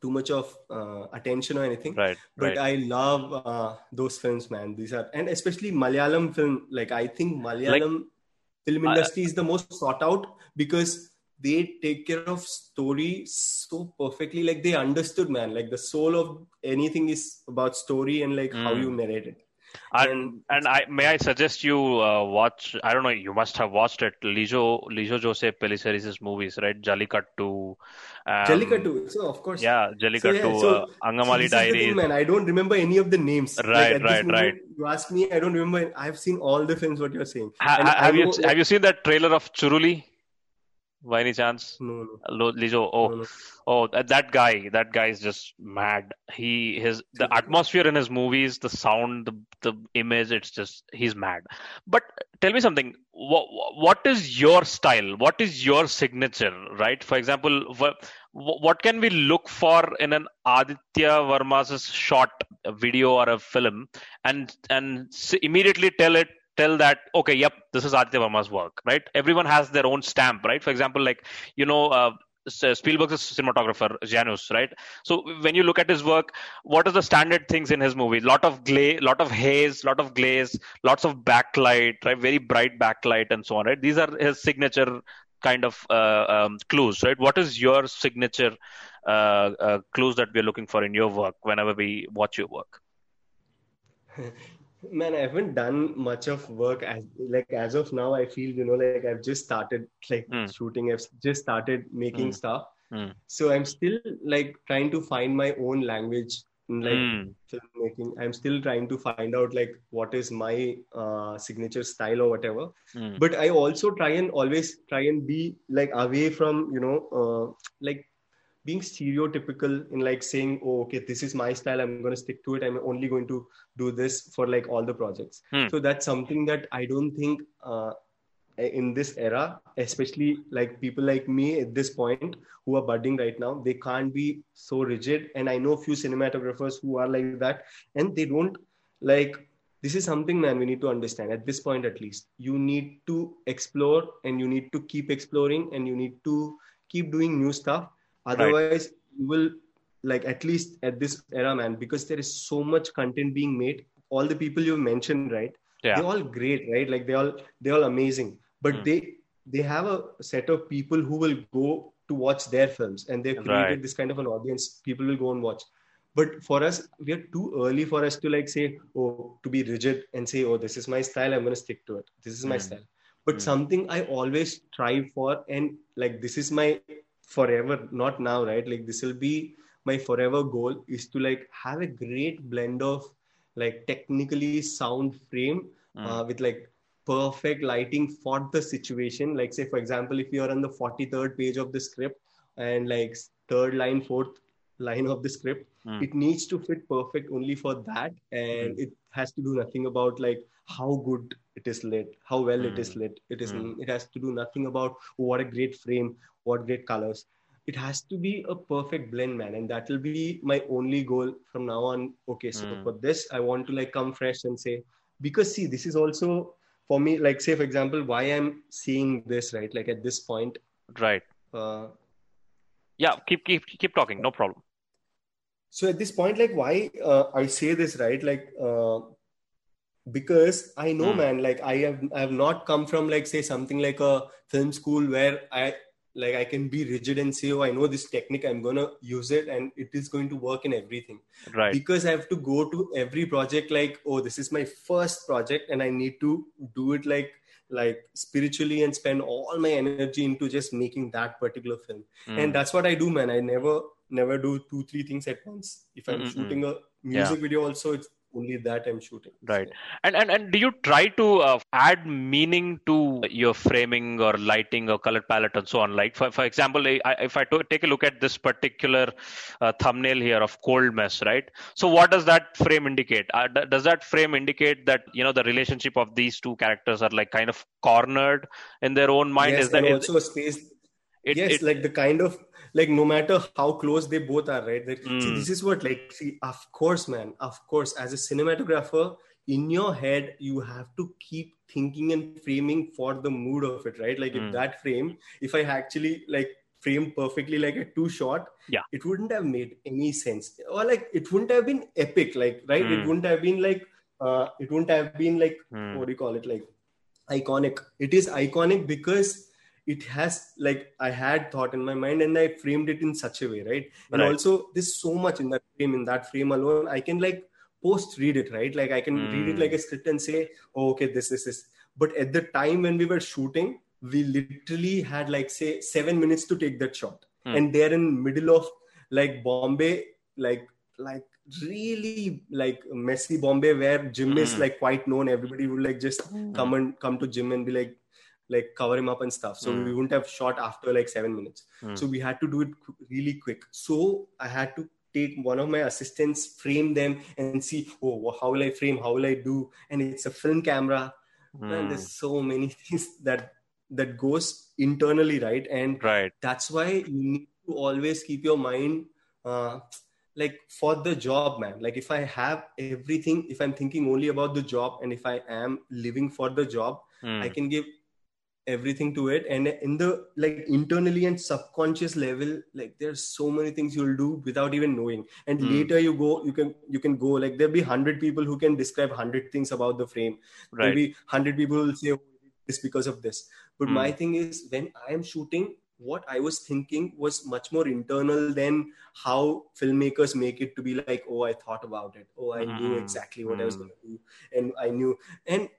too much of uh, attention or anything right. but right. i love uh, those films man these are and especially malayalam film like i think malayalam film I- industry is the most sought out because they take care of story so perfectly like they understood man like the soul of anything is about story and like how Mm. you narrate it And, and- I may I suggest you uh, watch I don't know you must have watched it Lijo Lijo Jose Pellissery's movies right Jallikattu um, Jallikattu so of course yeah So, Jallikattu yeah, so- uh, Angamaly is the thing, man. I don't remember any of the names. Right, this right, moment, right. You ask me, I don't remember. I've seen all the films. What you're saying? ha, I have you know- have you seen that trailer of Churuli by any chance No, no, Lijo oh no, no. Oh, that, guy, that guy is just mad. He, his, the atmosphere in his movies, the sound, the, the image, it's just, he's mad. But tell me something. What, what is your style? What is your signature, right? For example, what, what can we look for in an Aditya Varma's short video or a film and, and immediately tell it, tell that, okay, yep, this is Aditya Varma's work, right? Everyone has their own stamp, right? For example, like, you know, uh, Spielberg's cinematographer Janusz, right? So when you look at his work, what are the standard things in his movie? Lot of glaze, lot of haze, lot of glaze, lots of backlight, right? Very bright backlight and so on, right? These are his signature kind of uh, um, clues, right? What is your signature uh, uh, clues that we're looking for in your work whenever we watch your work? [LAUGHS] Man, I haven't done much of work as like as of now. I feel you know like I've just started like Hmm. shooting. I've just started making Hmm. stuff. Hmm. So I'm still like trying to find my own language in like Mm, filmmaking. I'm still trying to find out like what is my uh, signature style or whatever. mm, but i also try and always try and be like away from you know uh, like being stereotypical in like saying oh okay this is my style i'm going to stick to it i'm only going to do this for like all the projects Hmm. so that's something that i don't think uh, in this era, especially like people like me at this point who are budding right now, they can't be so rigid. And I know a few cinematographers who are like that, and they don't like. This is something, man, we need to understand at this point at least. You need to explore and you need to keep exploring and you need to keep doing new stuff. Otherwise, right. you will, like, at least at this era, man, because there is so much content being made. All the people you mentioned, right? Yeah. They're all great, right? Like, they're all, they're all amazing but mm. they they have a set of people who will go to watch their films and they've created right. this kind of an audience people will go and watch but for us we are too early for us to like say oh to be rigid and say oh this is my style i'm going to stick to it this is my mm. style but mm. something i always strive for and like this is my forever not now right like this will be my forever goal is to like have a great blend of like technically sound frame mm. uh, with like perfect lighting for the situation like say for example if you're on the 43rd page of the script and like third line fourth line of the script mm. it needs to fit perfect only for that and mm. it has to do nothing about like how good it is lit how well it is hmm. lit it is hmm. it has to do nothing about oh, what a great frame what great colors. It has to be a perfect blend man and that will be my only goal from now on. Okay so hmm. for this i want to like come fresh and say because see this is also for me like say for example why i'm seeing this right like at this point right. uh, yeah keep keep keep talking. No problem. So at this point like why uh, i say this right like uh, because i know mm. man like i have i have not come from like say something like a film school where i like i can be rigid and say oh i know this technique i'm gonna use it and it is going to work in everything right because i have to go to every project like oh this is my first project and i need to do it like like spiritually and spend all my energy into just making that particular film mm. and that's what i do man i never never do two three things at once if i'm mm-hmm. shooting a music yeah. video also it's only that i'm shooting right. And, and and do you try to uh, add meaning to your framing or lighting or color palette and so on? Like for, for example I, if i take a look at this particular uh, thumbnail here of cold mess right? So what does that frame indicate? Uh, does that frame indicate that you know the relationship of these two characters are like kind of cornered in their own mind? Yes, is that also a space it, yes it, like the kind of like no matter how close they both are right that, mm. see hmm. this is what like see of course man of course as a cinematographer in your head you have to keep thinking and framing for the mood of it right like mm. if hmm. that frame if i actually like frame perfectly like a two shot yeah it wouldn't have made any sense or like it wouldn't have been epic like right mm. it hmm. wouldn't have been like uh it wouldn't have been like what do you call it like iconic it is iconic because it has like I had thought in my mind and I framed it in such a way, right? And right. also there's so much in that frame, in that frame alone, I can like post read it, right? Like I can mm. read it like a script and say, oh, okay, this, this, this. But at the time when we were shooting, we literally had like say seven minutes to take that shot. Mm. And they're in middle of like Bombay, like like really like messy Bombay where Jim mm. is like quite known. Everybody would like just mm. come and come to Jim and be like, like cover him up and stuff. So mm. we wouldn't have shot after like seven minutes. Mm. So we had to do it really quick. So I had to take one of my assistants, frame them, and see, oh, how will I frame? How will I do? And it's a film camera. Mm. And there's so many [LAUGHS] things that that goes internally, right? And right. that's why you need to always keep your mind. Uh, like for the job man like if i have everything if i'm thinking only about the job and if i am living for the job mm. i can give everything to it and in the like internally and subconscious level like there's so many things you'll do without even knowing and mm. later you go you can you can go like there'll be 100 people who can describe 100 things about the frame right. there'll 100 people will say oh, this because of this but mm. my thing is when i am shooting what i was thinking was much more internal than how filmmakers make it to be like oh i thought about it oh i mm. knew hmm. exactly what i was hmm. going to do and i knew and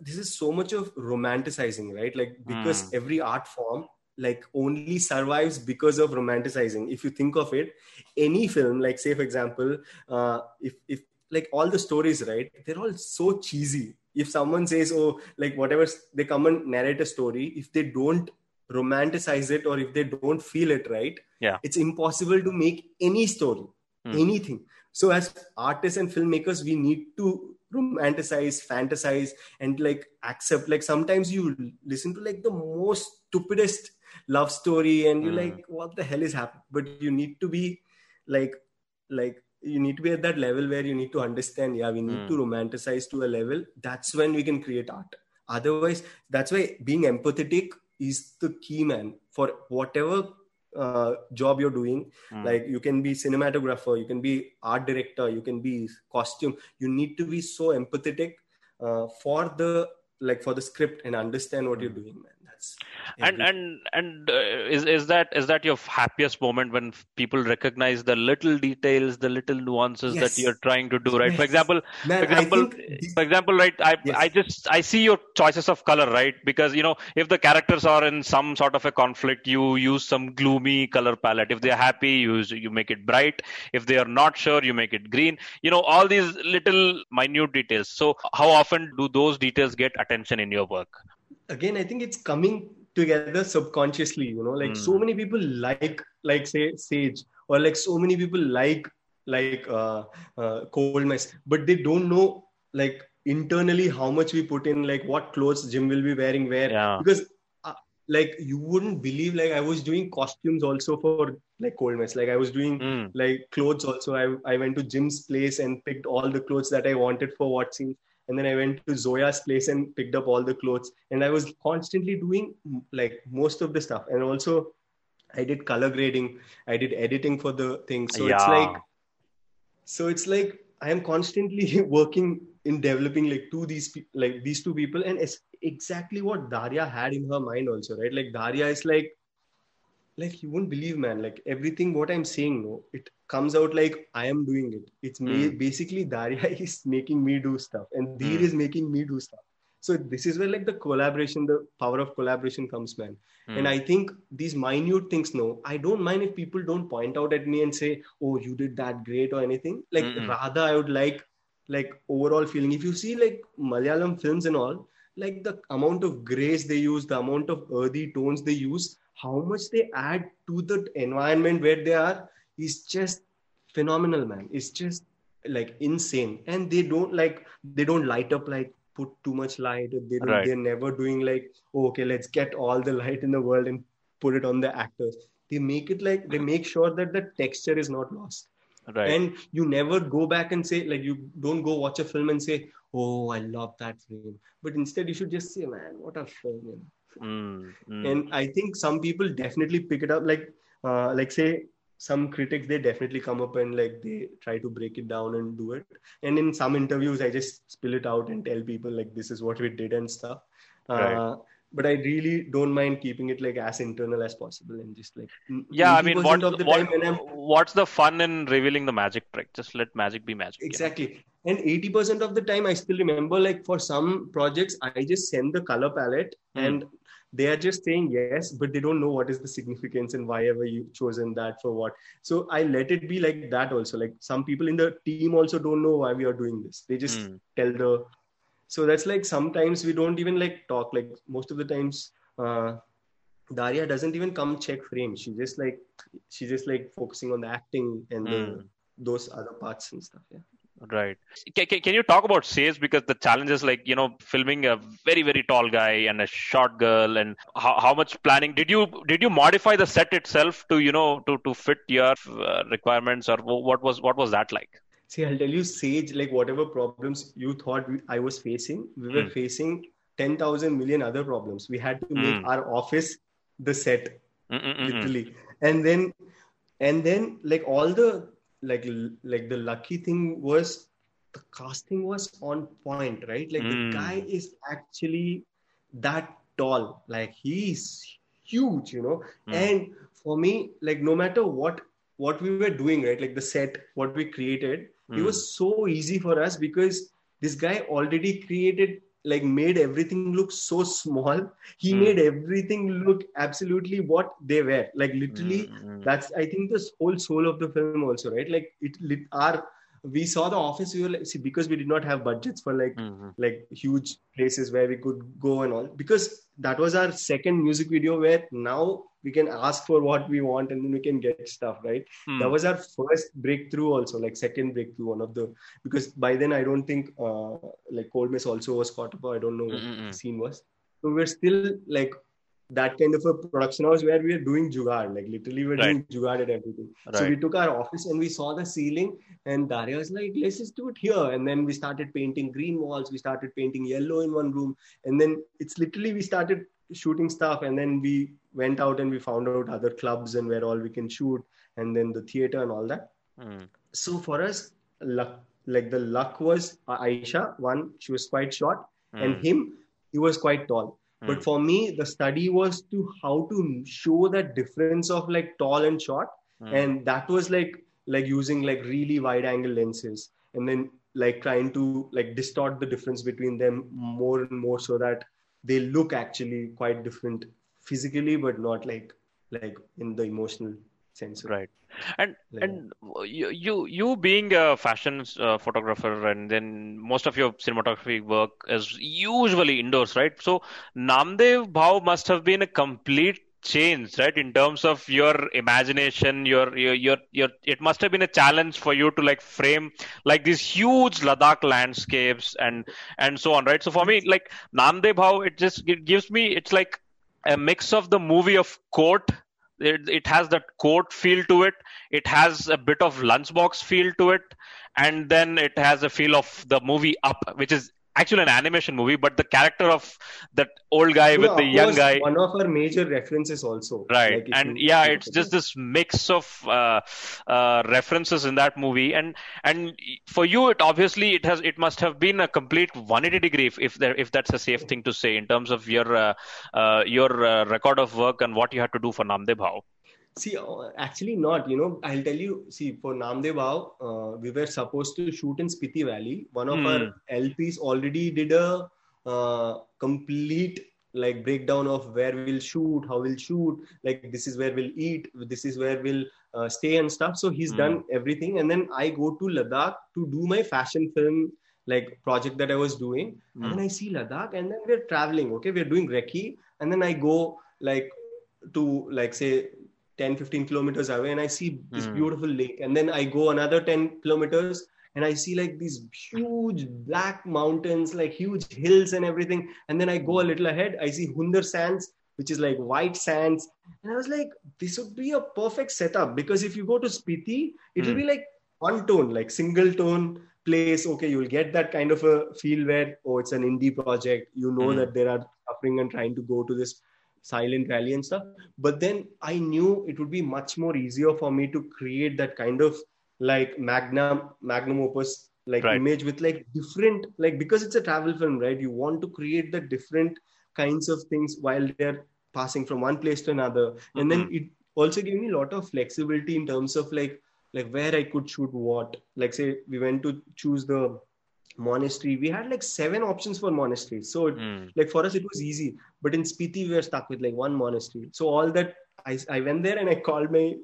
this is so much of romanticizing right? Like because mm. every art form like only survives because of romanticizing. If you think of it any film like say for example uh, if if like all the stories right they're all so cheesy. If someone says oh like whatever they come and narrate a story if they don't romanticize it or if they don't feel it right yeah. it's impossible to make any story mm. anything. So as artists and filmmakers we need to romanticize fantasize and like accept like sometimes you listen to like the most stupidest love story and you're Mm. like what the hell is happening but you need to be like like you need to be at that level where you need to understand yeah we need Mm. to romanticize to a level that's when we can create art otherwise that's why being empathetic is the key man for whatever uh, job you're doing. Mm. like you can be cinematographer you can be art director you can be costume. You need to be so empathetic uh, for the like for the script and understand what you're doing man that's and everything. and and uh, is is that is that your happiest moment when people recognize the little details the little nuances that you're trying to do right? For example man for example I think for example right i Yes. i just i see your choices of color right? Because you know if the characters are in some sort of a conflict you use some gloomy color palette. If they're happy you use, you make it bright. If they are not sure you make it green. You know all these little minute details. So how often do those details get attention in your work again i think it's coming together subconsciously you know like so Mm. many people like like say sage or like so many people like like uh, uh cold mess but they don't know like internally how much we put in like what clothes jim will be wearing where. Yeah. Because uh, like you wouldn't believe like i was doing costumes also for like cold mess like i was doing Mm. like clothes also. I, I went to jim's place and picked all the clothes that i wanted for what scene and then i went to zoya's place and picked up all the clothes. And i was constantly doing like most of the stuff. And also i did color grading. I did editing for the thing. So it's like so it's like i am constantly [LAUGHS] working in developing like two these pe- like these two people. And it's exactly what daria had in her mind also right? Like daria is like like you won't believe man like everything what i'm saying no it comes out like i am doing it it's ma- Mm. basically daria [LAUGHS] is making me do stuff and Dheer Mm. is making me do stuff so this is where like the collaboration the power of collaboration comes man and Mm. i think these minute things no i don't mind if people don't point out at me and say oh you did that great or anything like Mm-mm. rather i would like like overall feeling if you see like malayalam films and all like the amount of grace they use the amount of earthy tones they use how much they add to the environment where they are is just phenomenal man it's just like insane and they don't like they don't light up like put too much light they don't, Right. they're never doing like oh, okay let's get all the [LAUGHS] light in the world and put it on the actors they make it like they make sure that the texture is not lost right and you never go back and say like you don't go watch a film and say oh i love that film. but instead you should just say man what a film you know? Mm, mm. and i think some people definitely pick it up like uh, like say some critics they definitely come up and like they try to break it down and do it and in some interviews i just spill it out and tell people like this is what we did and stuff Right. uh, but i really don't mind keeping it like as internal as possible and just like yeah i mean what, what what's the fun in revealing the magic trick just let magic be magic you know? exactly and 80% of the time i still remember like for some projects i just send the color palette Hmm. and they are just saying yes but they don't know what is the significance and why ever you chosen that for what. So i let it be like that also. Like some people in the team also don't know why we are doing this. They just Hmm. tell the so that's like sometimes we don't even like talk. Like most of the times uh daria doesn't even come check frame. She just like she just like focusing on the acting and the, Hmm. those other parts and stuff yeah Right. Can, can, can you talk about Sage? Because the challenge is like, you know, filming a very, very tall guy and a short girl and how, how much planning did you, did you modify the set itself to, you know, to, to fit your uh, requirements or what was, what was that like? See, I'll tell you, Sage, like whatever problems you thought we, I was facing, we were Hmm. facing 10,000 million other problems. We had to make Hmm. our office the set, Mm-mm-mm. literally. And then, and then like all the, like, like the lucky thing was the casting was on point, right? Like Hmm. the guy is actually that tall. Like he's huge, you know? Hmm. And for me, like no matter what, what we were doing, right? Like the set, what we created, it Hmm. was so easy for us because this guy already created like made everything look so small he Hmm. made everything look absolutely what they were like literally Mm-mm. that's i think the whole soul of the film also right like it lit our we saw the office. We were like, see, because we did not have budgets for like Mm-hmm. like huge places where we could go and all. Because that was our second music video where now we can ask for what we want and then we can get stuff right. Hmm. That was our first breakthrough, also like second breakthrough. One of the because by then I don't think uh, like Cold Mess also was caught up. I don't know what Mm-mm-mm. the scene was. So we're still like that kind of a production house where we are doing jugaad, like literally we're Right. doing jugaad and everything. So we took our office and we saw the ceiling, and Daria was like, "Let's just do it here." And then we started painting green walls. We started painting yellow in one room, and then it's literally we started shooting stuff, and then we went out and we found out other clubs and where all we can shoot, and then the theater and all that. Mm. So for us, luck, like the luck was uh, Aisha. One, she was quite short, Mm. and him, he was quite tall. But Mm. for me, the study was to how to show that difference of like tall and short, Mm. and that was like like using like really wide angle lenses, and then like trying to like distort the difference between them more and more so that they look actually quite different physically, but not like like in the emotional sense. Right. And Like- and you you you being a fashion uh, photographer and then most of your cinematography work is usually indoors, right? So Namdev Bhau must have been a complete change, right? In terms of your imagination, your your your your it must have been a challenge for you to like frame like these huge Ladakh landscapes and and so on, right? So for me, like Namdev Bhau, it just it gives me it's like a mix of the movie of Court it, has that court feel to it. It has a bit of lunchbox feel to it. And then it has a feel of the movie up which is actually an animation movie but the character of that old guy with the young guy. One of our major references also. right. Like, and you- yeah it's just this mix of uh, uh, references in that movie. And and for you it obviously it has it must have been a complete 180 degree if if, there, if that's a safe thing to say in terms of your uh, uh, your uh, record of work and what you had to do for Namdev Bhau See, uh, actually not. You know, I'll tell you. See, for Namdev Bhau, uh, we were supposed to shoot in Spiti Valley. One of Hmm. our LPs already did a uh, complete like breakdown of where we'll shoot, how we'll shoot. Like this is where we'll eat. This is where we'll uh, stay and stuff. So he's Hmm. done everything, and then I go to Ladakh to do my fashion film like project that I was doing. Hmm. And then I see Ladakh, and then we're traveling. Okay, we're doing recce, and then I go like to like say 10 15 kilometers away and i see this Hmm. beautiful lake and then i go another 10 kilometers and i see like these huge black mountains like huge hills and everything and then i go a little ahead i see hundar sands which is like white sands and i was like this would be a perfect setup because if you go to spiti it will Hmm. be like one tone like single tone place okay you'll get that kind of a feel where oh it's an indie project you know Hmm. that there are suffering and trying to go to this silent valley and stuff but then i knew it would be much more easier for me to create that kind of like magnum magnum opus like Right. image with like different like because it's a travel film right you want to create the different kinds of things while they're passing from one place to another and then Mm-hmm. it also gave me a lot of flexibility in terms of like like where i could shoot what like say we went to choose the monastery. We had like seven options for monasteries so Mm. like for us it was easy. But in spiti we were stuck with like one monastery. So all that i, I went there and i called my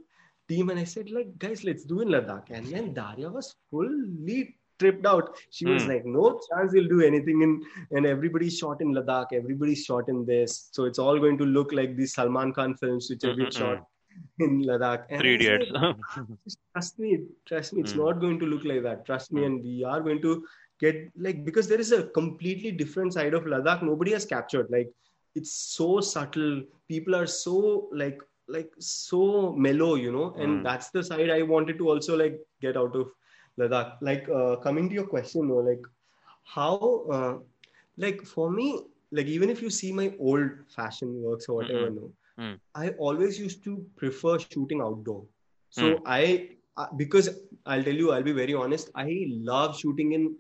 team and i said like guys let's do in ladakh. And then daria was fully tripped out. She was Hmm. like no chance you'll do anything in and everybody's shot in ladakh. Everybody's shot in this. So it's all going to look like these salman khan films which have been Mm-mm-mm. shot in ladakh. And three idiots. Trust me. Trust me. It's Mm. not going to look like that. Trust me. Mm. and we are going to get like because there is a completely different side of ladakh nobody has captured like it's so subtle people are so like like so mellow you know and Mm. that's the side i wanted to also like get out of ladakh like uh, coming to your question though, like how uh, like for me like even if you see my old fashion works or whatever Mm-mm. no Mm. i always used to prefer shooting outdoor so Mm. i uh, because i'll tell you i'll be very honest i love shooting in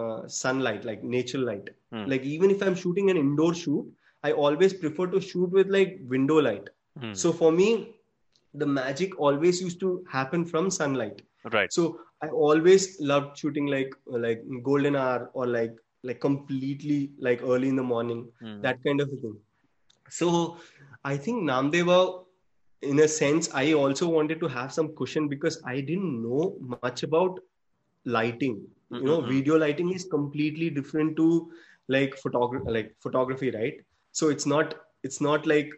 uh, sunlight like natural light Mm. like even if i'm shooting an indoor shoot i always prefer to shoot with like window light Mm. so for me the magic always used to happen from sunlight right so i always loved shooting like like golden hour or like like completely like early in the morning Mm. that kind of thing so i think namdeva in a sense i also wanted to have some cushion because i didn't know much about lighting you know Mhm. video lighting is completely different to like photography like photography right so it's not it's not like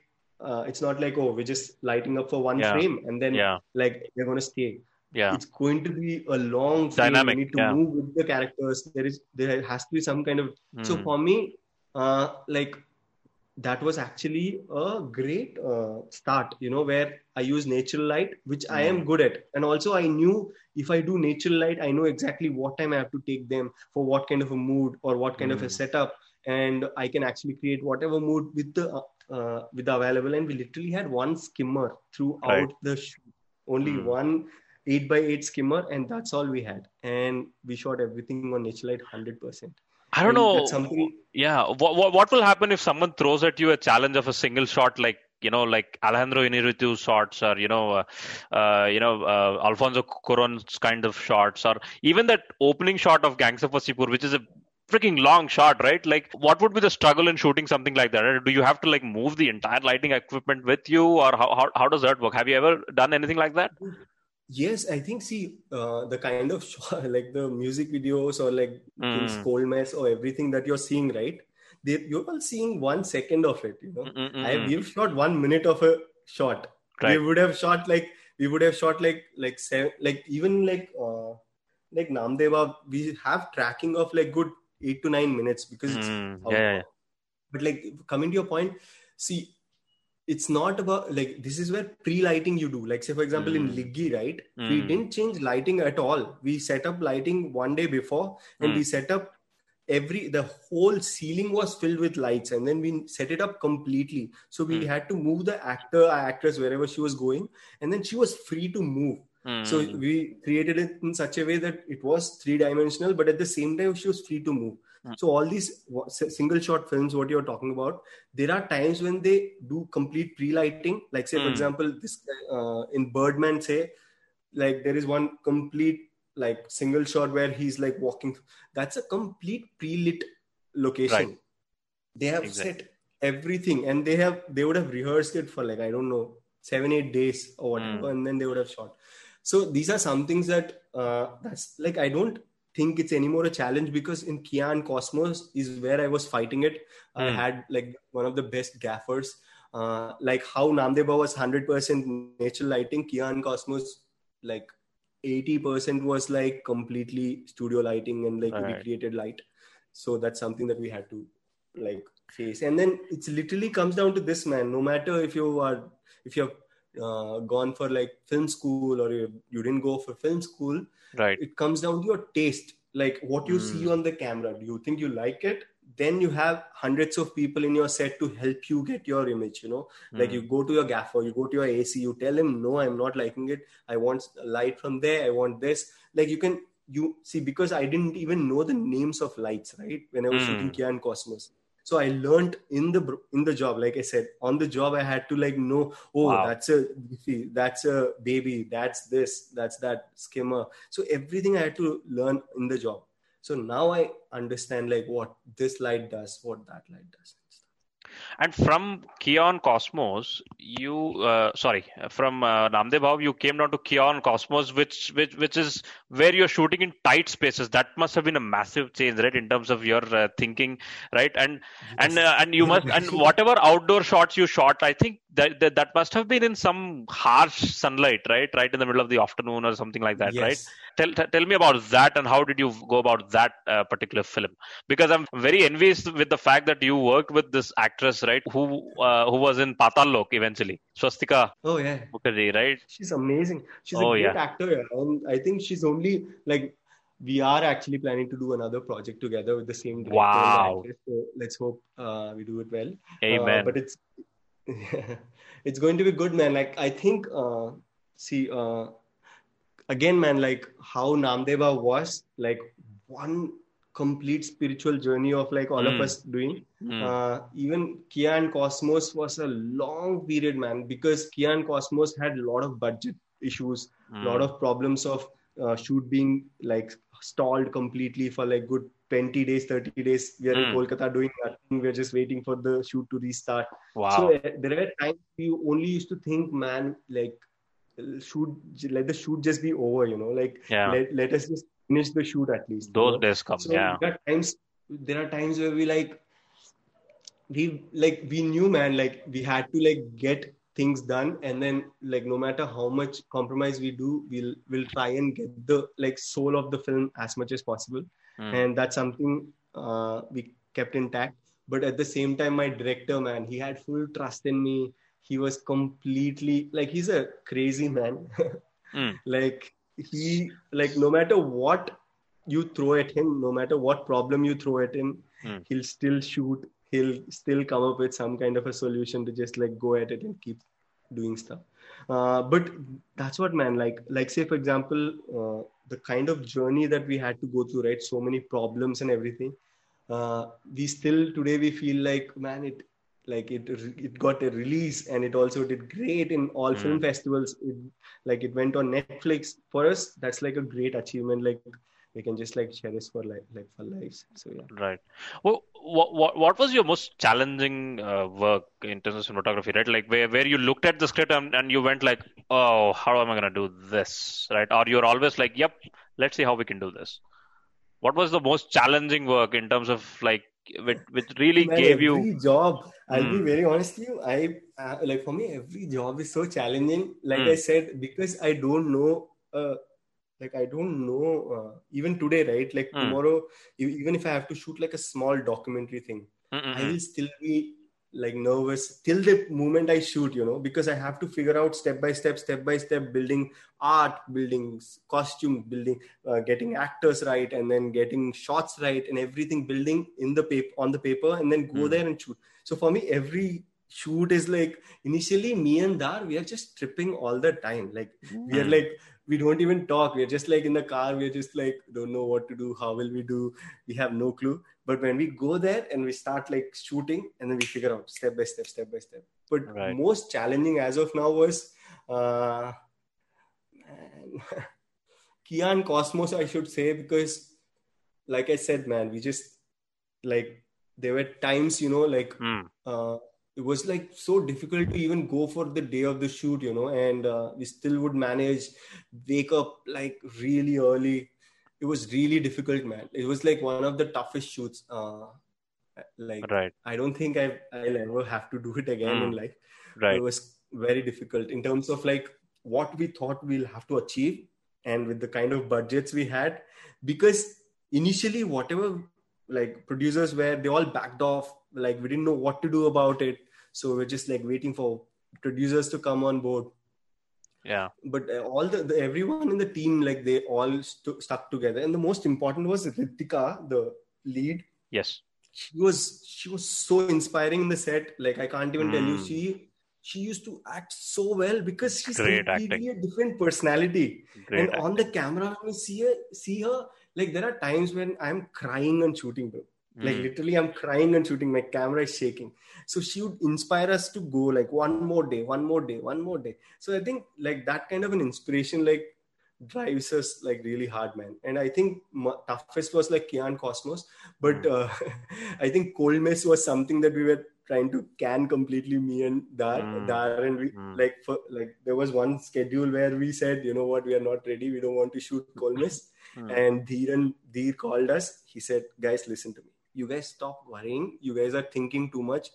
uh, it's not like oh we're just lighting up for one Yeah. frame and then Yeah. like they're going to stay Yeah. it's going to be a long frame. Dynamic, you need to yeah. move with the characters there is there has to be some kind of so Mm. for me uh, like that was actually a great uh, start you know where i use natural light which i am Mm. good at and also i knew if i do natural light i know exactly what time i have to take them for what kind of a mood or what kind of a Mm. setup and i can actually create whatever mood with the uh, uh, with the available and we literally had one skimmer throughout Right. the shoot only Mm. one 8 by 8 skimmer and that's all we had and we shot everything on natural light 100% I don't know. something Yeah. What, what what will happen if someone throws at you a challenge of a single shot like you know like Alejandro Inarritu shots or you know uh, uh, you know uh, Alfonso Cuarón's kind of shots or even that opening shot of Gangs of Wasseypur which is a freaking long shot right like what would be the struggle in shooting something like that do you have to like move the entire lighting equipment with you or how how, how does that work have you ever done anything like that Yes, I think see uh, the kind of shot, [LAUGHS] like the music videos or like things Mm. cold mess or everything that you're seeing, right? They, you're all seeing one second of it. You know, Mm-mm-mm. I we've shot one minute of a shot. Right. We would have shot like we would have shot like like seven, like even like uh, like Namdeva. We have tracking of like good eight to nine minutes because it's Mm, yeah, yeah. but like coming to your point see it's not about like this is where pre-lighting you do like say for example in Mm. liggi right we Mm. didn't change lighting at all we set up lighting one day before and Mm. we set up every the whole ceiling was filled with lights and then we set it up completely so we Mm. had to move the actor actress wherever she was going and then she was free to move so Mm. we created it in such a way that it was three dimensional, but at the same time she was free to move. Mm. So all these single shot films, what you're talking about, there are times when they do complete pre-lighting. Like say, for Mm. example, this uh, in Birdman, say, like there is one complete like single shot where he's like walking. That's a complete pre-lit location. Right. They have Exactly. set everything, and they have they would have rehearsed it for like I don't know seven eight days or whatever, Mm. and then they would have shot so these are some things that uh, that's like i don't think it's anymore a challenge because in kia and cosmos is where i was fighting it. I Mm. had like one of the best gaffers. Uh, like how namdeva was 100% natural lighting kia and cosmos like 80% was like completely studio lighting and like Right. recreated light. So that's something that we had to like face. And then it's literally comes down to this man. No matter if you are if you have uh, gone for like film school or you, you didn't go for film school right. it comes down to your taste. Like what you Mm. see on the camera. Do you think you like it? Then you have hundreds of people in your set to help you get your image you know? Like Mm. you go to your gaffer you go to your ac you tell him no i'm not liking it. I want light from there. I want this. Like you can you see because i didn't even know the names of lights right? When i was Mm. shooting kia and cosmos so i learned in the in the job like i said on the job i had to like know oh Wow. that's a that's a baby that's this that's that skimmer. So everything i had to learn in the job. So now i understand like what this light does what that light does And from Kion Cosmos, you uh, sorry, from uh, you came down to Kion Cosmos, which which which is where you're shooting in tight spaces. That must have been a massive change, right, in terms of your uh, thinking, right? And and uh, and you must and whatever outdoor shots you shot, I think that, that that must have been in some harsh sunlight, right, right in the middle of the afternoon or something like that, right? Tell t- tell me about that and how did you go about that uh, particular film? Because I'm very envious with the fact that you worked with this actress, right, who uh, who was in Patal Lok eventually, Swastika oh yeah Mukherjee, right? she's amazing she's Oh, a great yeah. actor yeah. and i think she's only like we are actually planning to do another project together with the same director Wow. actress, so let's hope uh, we do it well Amen. Uh, but it's [LAUGHS] it's going to be good, man. Like I think, uh, see, uh, again, man, like how Namdeva was like one complete spiritual journey of like all Mm. of us doing. Mm. Uh, even Kia and Cosmos was a long period, man, because Kia and Cosmos had a lot of budget issues, a Mm. lot of problems of uh, shoot being like stalled completely for like good 20 days 30 days we are in Mm. kolkata doing nothing we're just waiting for the shoot to restart wow. so uh, there were times we only used to think man like shoot let the shoot just be over you know like yeah. let, let us just finish the shoot at least. Those days come, so yeah. There are times there are times where we like we like we knew man like we had to like get things done and then like no matter how much compromise we do we'll we'll try and get the like soul of the film as much as possible mm. and that's something uh, we kept intact but at the same time my director man he had full trust in me he was completely like he's a crazy man [LAUGHS] mm. like he like no matter what you throw at him no matter what problem you throw at him mm. he'll still shoot he'll still come up with some kind of a solution to just like go at it and keep doing stuff. Uh, but that's what man like like say for example uh, the kind of journey that we had to go through right? So many problems and everything. Uh, we still today we feel like man it like it it got a release and it also did great in all mm. film festivals. It, like it went on netflix for us. That's like a great achievement. Like we can just like share this for like like for lives. So yeah. Right. Well what what, what was your most challenging uh, work in terms of cinematography right? Like where, where you looked at the script and, and you went like oh how am i going to do this? Right? Or you're always like yep let's see how we can do this. What was the most challenging work in terms of like which, which really Man, gave every you job i'll mm. be hmm. very honest with you i uh, like for me every job is so challenging like mm. i said because i don't know uh, like i don't know uh, even today right like mm. tomorrow even if i have to shoot like a small documentary thing Mm-mm. i will still be like nervous till the moment i shoot you know because i have to figure out step by step step by step building art building costume building uh, getting actors right and then getting shots right and everything building in the paper on the paper and then go mm. there and shoot so for me every shoot is like initially me and dar we are just tripping all the time like mm. we are hmm. like we don't even talk. We're just like in the car. We're just like don't know what to do. How will we do? We have no clue. But when we go there and we start like shooting, and then we figure out step by step, step by step. But right. most challenging as of now was uh, [LAUGHS] Kian Cosmos, I should say, because like I said, man, we just like there were times, you know, like mm. uh, it was like so difficult to even go for the day of the shoot you know and uh, we still would manage wake up like really early. It was really difficult man. It was like one of the toughest shoots uh, like right. I don't think i i'll ever have to do it again mm. in life. Right. It was very difficult in terms of like what we thought we'll have to achieve and with the kind of budgets we had. Because initially whatever like producers were they all backed off like we didn't know what to do about it. So we're just like waiting for producers to come on board. Yeah. But uh, all the, the, everyone in the team like they all st- stuck together. And the most important was ritika the lead. Yes. She was she was so inspiring in the set. Like i can't even mm. tell you. Hmm. she she used to act so well because she's Great completely acting. a different personality. Great and acting. on the camera when you see her see her like there are times when i'm crying and shooting bro like mm. literally i'm crying and shooting my camera is shaking so she would inspire us to go like one more day one more day one more day so i think like that kind of an inspiration like drives us like really hard man and i think m- toughest was like kian cosmos but mm. uh, [LAUGHS] i think cold mess was something that we were trying to can completely me and dar mm. dar and we mm. like for like there was one schedule where we said you know what we are not ready we don't want to shoot Cold Mess, [LAUGHS] mm. and Dheer and Dheer called us he said guys listen to me you guys stop worrying you guys are thinking too much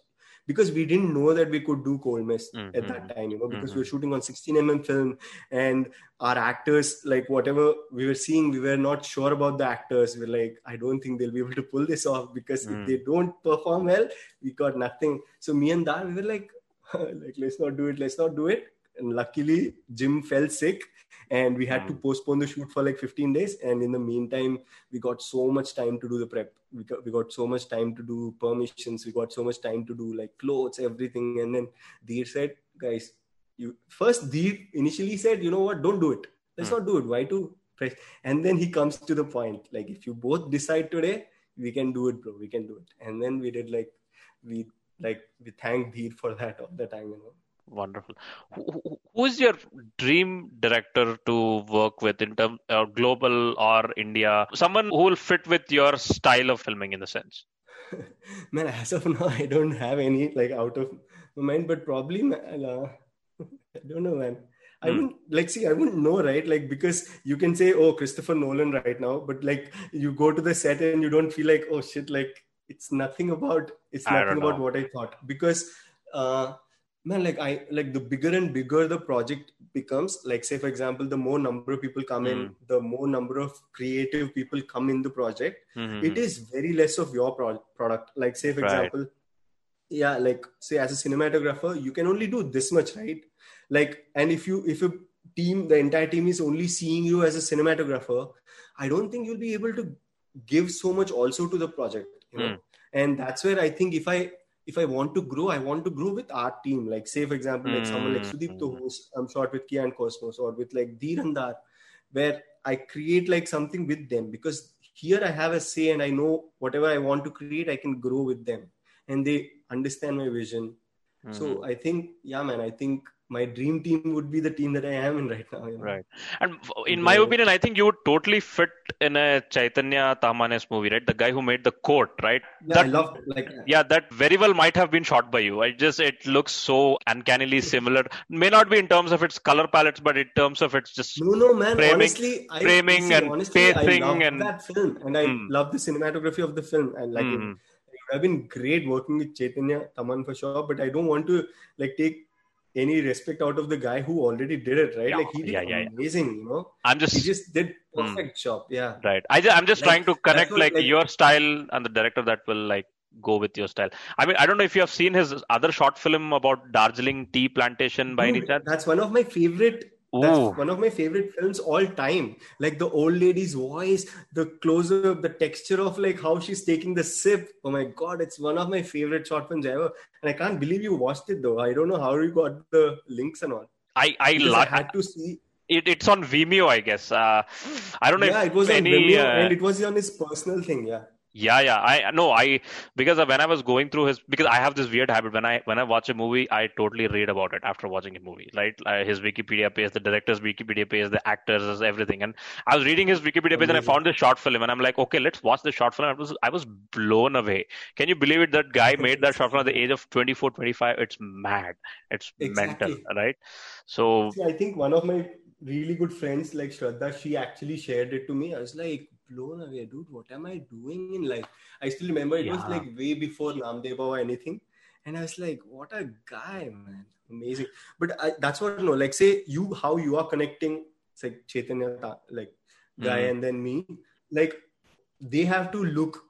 because we didn't know that we could do cold mess mm-hmm. at that time you know because mm-hmm. we were shooting on 16 mm film and our actors like whatever we were seeing we were not sure about the actors we are like i don't think they'll be able to pull this off because mm. if they don't perform well we got nothing so me and dar we were like [LAUGHS] like let's not do it let's not do it and luckily jim fell sick and we had mm. to hmm. postpone the shoot for like 15 days. And in the meantime we got so much time to do the prep. We got, we got so much time to do permissions. We got so much time to do like clothes everything. And then Dheer said guys you first Dheer initially said you know what? Don't do it. Let's mm. not do it. Why to press? And then he comes to the point like if you both decide today we can do it bro. We can do it. And then we did like we like we thank Dheer for that all the time you know Wonderful. Who, who is your dream director to work with in terms of uh, global or India? Someone who will fit with your style of filming in the sense. [LAUGHS] man, as of now, I don't have any like out of my mind, but probably, uh, I don't know, man. I wouldn't like see. I wouldn't know, right? Like because you can say, "Oh, Christopher Nolan," right now, but like you go to the set and you don't feel like, "Oh shit!" Like it's nothing about. It's I nothing about what I thought because, uh, man, like I like the bigger and bigger the project becomes. Like say, for example, the more number of people come in, the more number of creative people come in the project. Mhm. It is very less of your pro- product. Like say, for Right. example, yeah like say as a cinematographer you can only do this much right like and if you if a team the entire team is only seeing you as a cinematographer i don't think you'll be able to give so much also to the project you know and that's where i think if i if i want to grow i want to grow with our team like say for example like someone like Mm. sudeep who's i'm shot with kian cosmos or with like Dheer and Dar, where i create like something with them because here i have a say and i know whatever i want to create i can grow with them and they understand my vision Mm-hmm. so i think yeah man i think my dream team would be the team that i am in right now you know? Right. And in my Yeah. opinion, I think you would totally fit in a Chaitanya Tamhane's movie, right? The guy who made the court, right? yeah, That- i love like Yeah, that very well might have been shot by you. I just it looks so uncannily similar. May not be in terms of its color palettes, but in terms of its just no no man Framing- honestly I, framing see, and honestly, pacing I love and- that film and i Mm. love the cinematography of the film and like Mhm. it would have been great working with chaitanya tamhane for sure but i don't want to like take any respect out of the guy who already did it right Yeah, like he did yeah, yeah, amazing you know I'm just he just did hmm. perfect job yeah Right. I just, I'm just Like, trying to connect what, like, like- your style and the director that will like go with your style. I mean, I don't know if you have seen his other short film about Darjeeling tea plantation by any chance. That's one of my favorite. That's Ooh. one of my favorite films all time. Like the old lady's voice, the close up, the texture of like how she's taking the sip. Oh my god, it's one of my favorite short films ever. And I can't believe you watched it though. I don't know how you got the links and all. I I, lo- I had to see. it. It's on Vimeo, I guess. Uh, I don't know Yeah, if it was on. Vimeo uh, and it was on his personal thing. Yeah. Yeah, yeah. I no, I because when I was going through his because I have this weird habit when I when I watch a movie, I totally read about it after watching a movie. Right, uh, his Wikipedia page, the director's Wikipedia page, the actors, everything. And I was reading his Wikipedia page and I found this short film, and I'm like, okay, let's watch the short film. I was I was blown away. Can you believe it? That guy made that short film at the age of 24, 25. It's mad. It's mental, right? So See, I think one of my really good friends, like Shraddha, she actually shared it to me. I was like blown away, dude. What am I doing in life? I still remember it was like way before Namdeva or anything, and I was like, what a guy, man, amazing. But I, that's what no, like say you how you are connecting, it's like Chaitanya, like guy, Mhm. and then me, like they have to look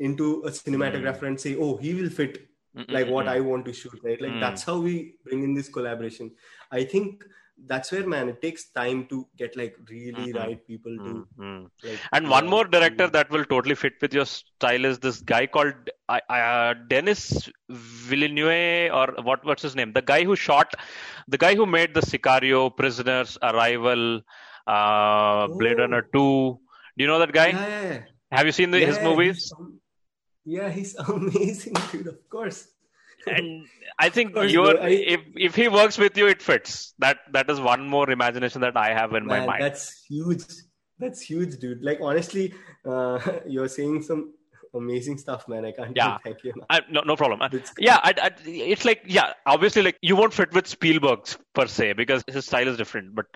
into a cinematographer and say, oh, he will fit like what I want to shoot, right? Like Mm. that's how we bring in this collaboration. I think that's where, man, it takes time to get like really Mhm. right people to Mhm. like. And yeah, one more director that will totally fit with your style is this guy called uh, uh, Denis Villeneuve, or what? What's his name? The guy who shot, the guy who made the Sicario, Prisoners, Arrival, uh, Blade Oh. Runner Two. Do you know that guy? Yeah, yeah, yeah. Have you seen the, his movies? yeah, he's [LAUGHS] amazing, dude. Of course. And I think you're. I- if if he works with you, it fits. That that is one more imagination that I have in my mind. that's huge. That's huge, dude. Like honestly, uh, [LAUGHS] you're saying some amazing stuff, man. I can't Yeah. [LAUGHS] thank you. I, no, no problem. Uh, It's- yeah, I, I, it's like yeah, obviously like you won't fit with Spielberg's per se because his style is different. But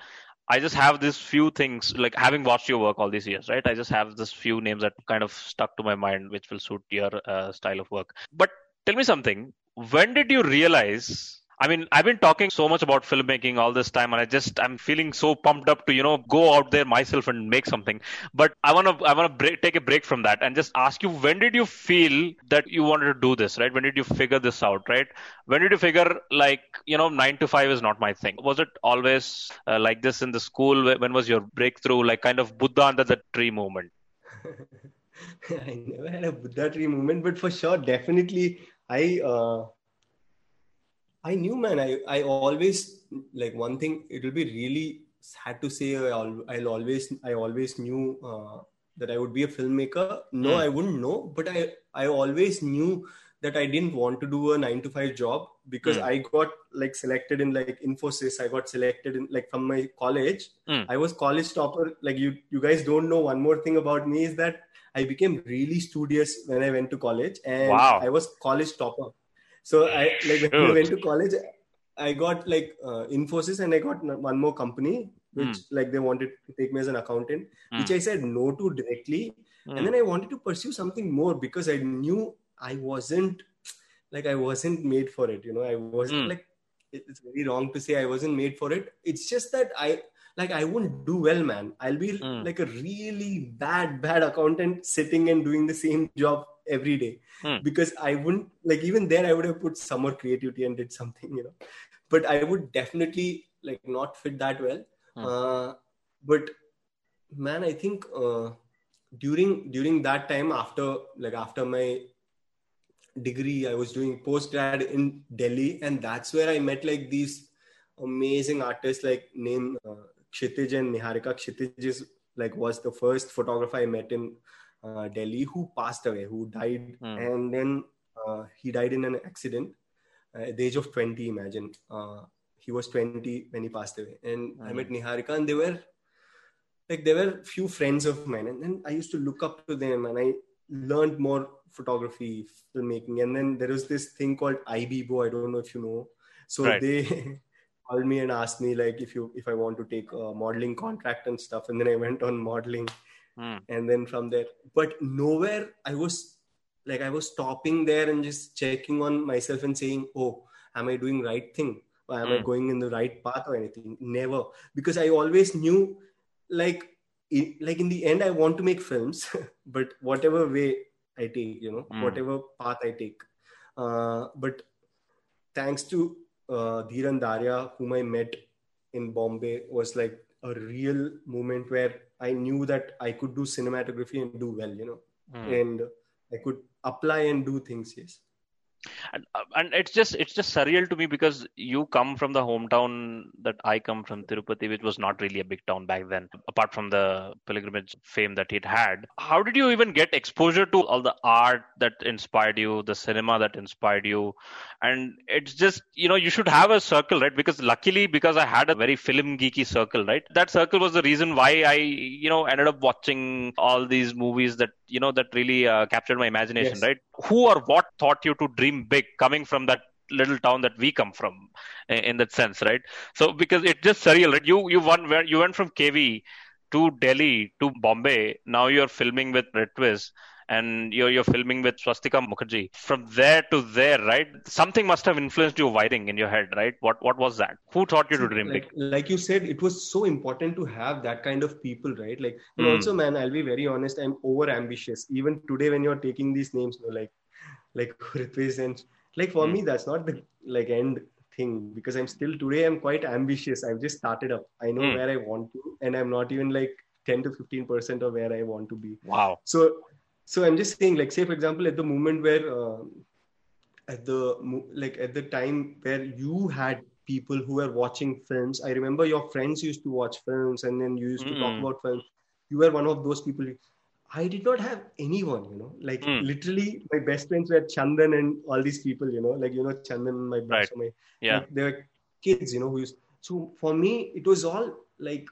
I just have this few things like having watched your work all these years, right? I just have this few names that kind of stuck to my mind, which will suit your uh, style of work. But tell me something. When did you realize? I mean, I've been talking so much about filmmaking all this time, and I just I'm feeling so pumped up to you know go out there myself and make something. But I wanna I wanna take a break from that and just ask you when did you feel that you wanted to do this, right? When did you figure this out, right? When did you figure like you know nine to five is not my thing? Was it always uh, like this in the school? When was your breakthrough? Like kind of Buddha under the tree moment? [LAUGHS] I never had a Buddha tree moment, but for sure, definitely, I uh, I knew, man. I I always like one thing. It will be really sad to say. I al- I'll always I always knew uh, that I would be a filmmaker. No, Hmm. I wouldn't know, but I I always knew that I didn't want to do a nine to five job because Hmm. I got like selected in like Infosys. I got selected in like from my college. Hmm. I was college topper. Like you, you guys don't know one more thing about me is that I became really studious when I went to college, and Wow. I was college topper. So I like when I went to college, I got like uh, Infosys and I got one more company which Mm. like they wanted to take me as an accountant, which Mm. I said no to directly. Mm. And then I wanted to pursue something more because I knew I wasn't like I wasn't made for it. You know, I wasn't Mm. like it's very wrong to say I wasn't made for it. It's just that I like I won't do well, man. I'll be Mm. like a really bad, bad accountant sitting and doing the same [LAUGHS] job every day. Mm. Because I wouldn't like even there I would have put some more creativity and did something, you know. But I would definitely like not fit that well. Mm. Uh, but man, I think uh, during during that time after like after my degree i was doing post grad in delhi and that's where i met like these amazing artists like name uh, kshitij and niharika kshitij is like was the first photographer i met in uh, delhi who passed away who died. Hmm. and then uh, he died in an accident. Uh, at the age of 20 imagine. Uh, he was 20 when he passed away. And i Hmm. met niharika and they were like there were few friends of mine. And then i used to look up to them and i learned more photography filmmaking. And then there was this thing called ibibo i don't know if you know. So Right. they [LAUGHS] called me and asked me like if you if i want to take a modeling contract and stuff and then i went on modeling Mm. and then from there but nowhere i was like i was stopping there and just checking on myself and saying oh am i doing right thing or am i Mm. going in the right path or anything never because i always knew like in, like in the end i want to make films [LAUGHS] but whatever way i take you know Mm. whatever path i take uh, but thanks to uh, Dheer and Daria, whom I met in Bombay, was like a real moment where I knew that I could do cinematography and do well, you know, Mm. and I could apply and do things. Yes. And, uh, and it's just it's just surreal to me because you come from the hometown that I come from Tirupati, which was not really a big town back then, apart from the pilgrimage fame that it had. How did you even get exposure to all the art that inspired you, the cinema that inspired you? And it's just you know you should have a circle, right? Because luckily, because I had a very film geeky circle, right? That circle was the reason why I you know ended up watching all these movies that you know that really uh, captured my imagination, Yes. right? Who or what taught you to dream big coming from that little town that we come from in that sense right? So because it's just surreal right? You you went you went from kv to delhi to bombay. Now you're filming with red twist and you're you're filming with swastika mukherjee from there to there right something must have influenced your wiring in your head right what what was that who taught you to dream big like, like you said, it was so important to have that kind of people, right? Like, and Hmm. also, man, I'll be very honest. I'm over ambitious. Even today, when you're taking these names, you know, like, like [LAUGHS] Ritviz and like for Hmm. me, that's not the like end thing because I'm still today. I'm quite ambitious. I've just started up. I know Hmm. where I want to, and I'm not even like 10 to 15 percent of where I want to be. wow So, so I'm just saying, like, say for example, at the moment where, uh, at the like at the time where you had people who were watching films, I remember your friends used to watch films, and then you used to talk Mm. about films. You were one of those people. I did not have anyone, you know, like Mm. literally my best friends were Chandan and all these people, you know, like you know Chandan, my brother, Right. my yeah like, they were kids, you know, who used. So for me, it was all like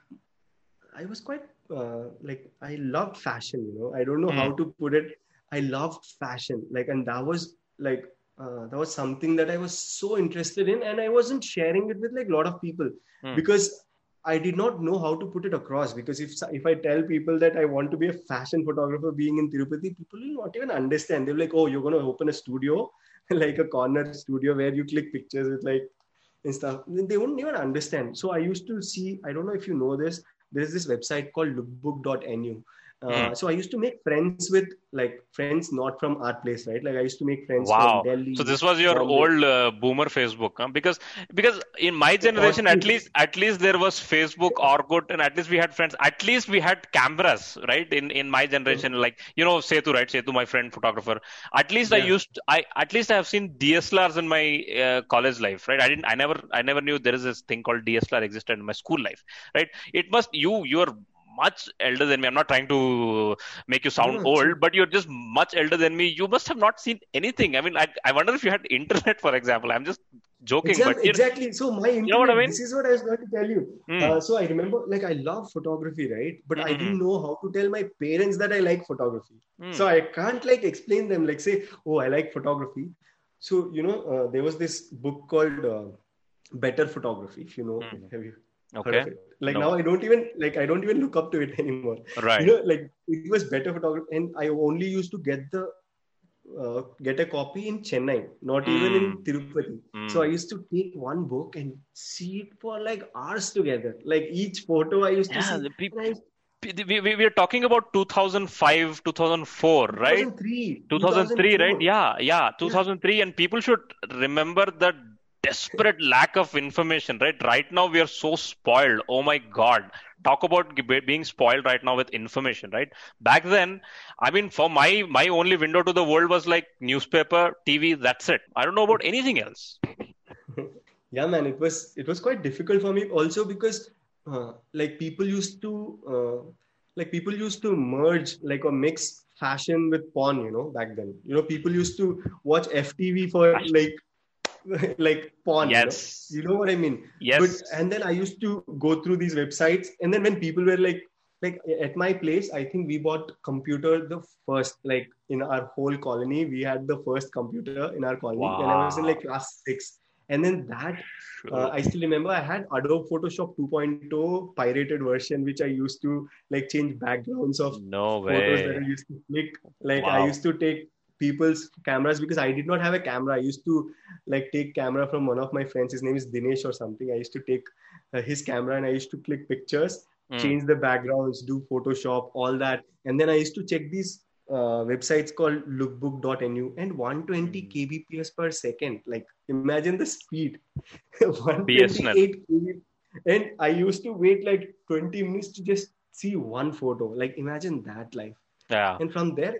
I was quite uh, like I loved fashion. You know, I don't know how Mm. to put it. I loved fashion, like, and that was like uh, that was something that I was so interested in, and I wasn't sharing it with like a lot of people Mm. because I did not know how to put it across. Because if if I tell people that I want to be a fashion photographer, being in Tirupati, people will not even understand. They're like, "Oh, you're going to open a studio, [LAUGHS] like a corner studio where you click pictures with like and stuff." They wouldn't even understand. So I used to see. I don't know if you know this. There's this website called lookbook.nu. Uh, Hmm. So I used to make friends with like friends not from our place, right? Like I used to make friends wow from Delhi. so this was your old uh, boomer facebook huh? because because in my generation at least at least there was facebook orkut and at least we had friends at least we had cameras right in in my generation like you know setu right setu my friend photographer at least i used i at least i have seen dslrs in my uh, college life right i didn't i never i never knew there is this thing called dslr existed in my school life right it must you you're much elder than me. I'm not trying to make you sound no, old, but you're just much elder than me. You must have not seen anything. I mean, I, I wonder if you had [LAUGHS] internet, for example. I'm just joking, Exactly, but exactly. So my internet, you know what I mean? this is what I was going to tell you. Hmm. Uh, so I remember, like, I love photography, right? But I Mhm. didn't know how to tell my parents that I like photography. Hmm. So I can't like explain them, like say, oh, I like photography. So you know, uh, there was this book called uh, better photography if you know Hmm. have you Okay. Heard of it? like No. now i don't even like i don't even look up to it [LAUGHS] anymore Right. you know like it was better photography and i only used to get the uh, get a copy in chennai not even in Hmm. tirupati Hmm. so i used to take one book and see it for like hours together like each photo i used to see the peop- and I- we, we, we are talking about 2005, 2004, right? 2003 2003 right yeah yeah 2003 and people should remember the desperate lack of information right? Right now we are so spoiled. Oh my god. Talk about being spoiled right now with information right? Back then i mean for my my only window to the world was like newspaper tv that's it. I don't know about anything else. [LAUGHS] Yeah man it was it was quite difficult for me also because uh, like people used to uh, like people used to merge like or mix fashion with porn you know back then. You know people used to watch ftv for like [LAUGHS] like porn yes. You, know? you know what i mean? Yes. But and then i used to go through these websites and then when people were like like at my place i think we bought computer the first like in our whole colony. We had the first computer in our colony when i was in like class 6 and then that uh, i still remember i had adobe photoshop 2.0 pirated version which i used to like change backgrounds of no photos that way. I used to click. Like Wow. I used to take people's cameras because I did not have a camera. I used to like take camera from one of my friends. His name is Dinesh or something. I used to take uh, his camera and I used to click pictures, Hmm. change the backgrounds, do Photoshop, all that. And then I used to check these uh, websites called lookbook.nu and 120 Hmm. kbps per second. Like imagine the speed. [LAUGHS] 128 kb. And I used to wait like 20 minutes to just see one photo. Like imagine that life yeah and from there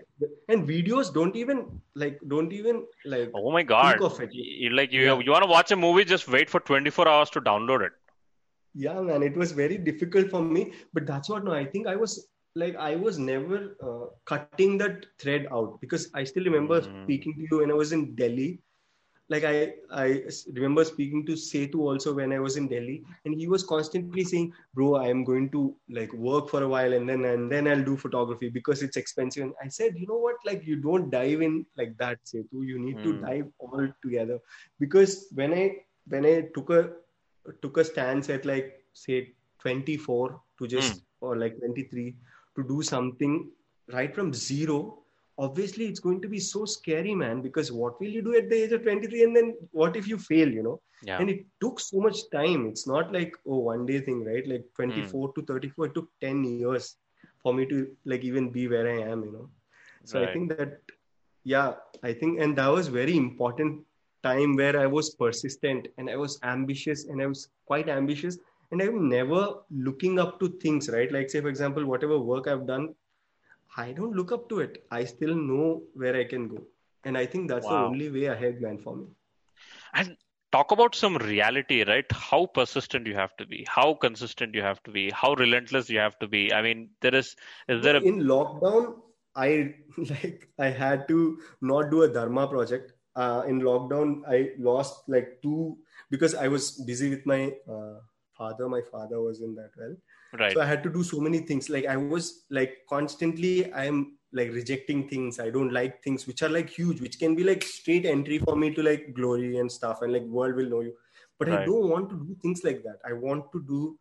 and videos don't even like don't even like oh my god of it. you like you Yeah. you want to watch a movie just wait for 24 hours to download it yeah man it was very difficult for me but that's what no i think i was like i was never uh, cutting that thread out because i still remember Mm. speaking to you when i was in delhi like I, I remember speaking to setu also when i was in delhi and he was constantly saying bro i am going to like work for a while and then and then i'll do photography because it's expensive. And i said you know what? Like you don't dive in like that setu. You need to Mm. dive all together. Because when i when i took a took a stance at like say 24 to just or like 23 to do something right from zero obviously it's going to be so scary man because what will you do at the age of 23 and then what if you fail you know? Yeah. And it took so much time. It's not like oh one day thing right? Like hmm. 24 to 34 it took 10 years for me to like even be where i am you know? So i think that yeah i think and that was very important time where i was persistent and i was ambitious and i was quite ambitious. And i'm never looking up to things right? Like say for example whatever work i've done i don't look up to it. I still know where i can go. And i think that's the only way ahead man for me. And talk about some reality right? How persistent you have to be. How consistent you have to be. How relentless you have to be. I mean there is is there a in lockdown i [LAUGHS] like i had to not do a dharma project. Uh, in lockdown i lost like two because i was busy with my uh, father. My father was in that well right. So i had to do so many things. Like i was like constantly i'm like rejecting things. I don't like things which are like huge which can be like straight entry for me to like glory and stuff and like world will know you. But i don't want to do things like that. I want to do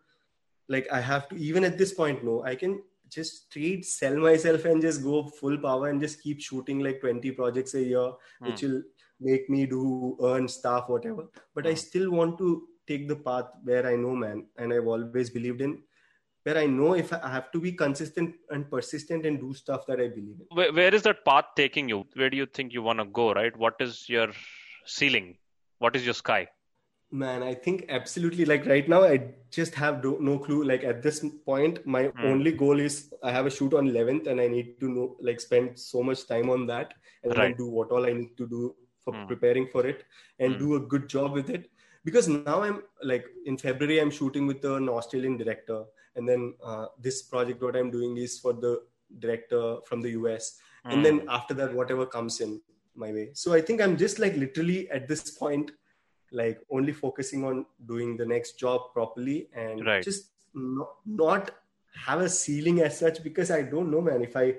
like i have to even at this point no i can just straight sell myself and just go full power and just keep shooting like 20 projects a year which will make me do earn stuff whatever. But i Hmm. still want to take the path where i know man and i've always believed in where i know if i have to be consistent and persistent and do stuff that i believe in where, where is that path taking you where do you think you want to go right what is your ceiling what is your sky man i think absolutely like right now i just have do, no clue like at this point my Hmm. only goal is i have a shoot on 11th and i need to know like spend so much time on that and Right. do what all i need to do for Hmm. preparing for it and Hmm. do a good job with it because now i'm like in february i'm shooting with an australian director and then uh, this project what i'm doing is for the director from the us and then Hmm. after that whatever comes in my way so i think i'm just like literally at this point like only focusing on doing the next job properly and Right. just not, not have a ceiling as such because i don't know man if i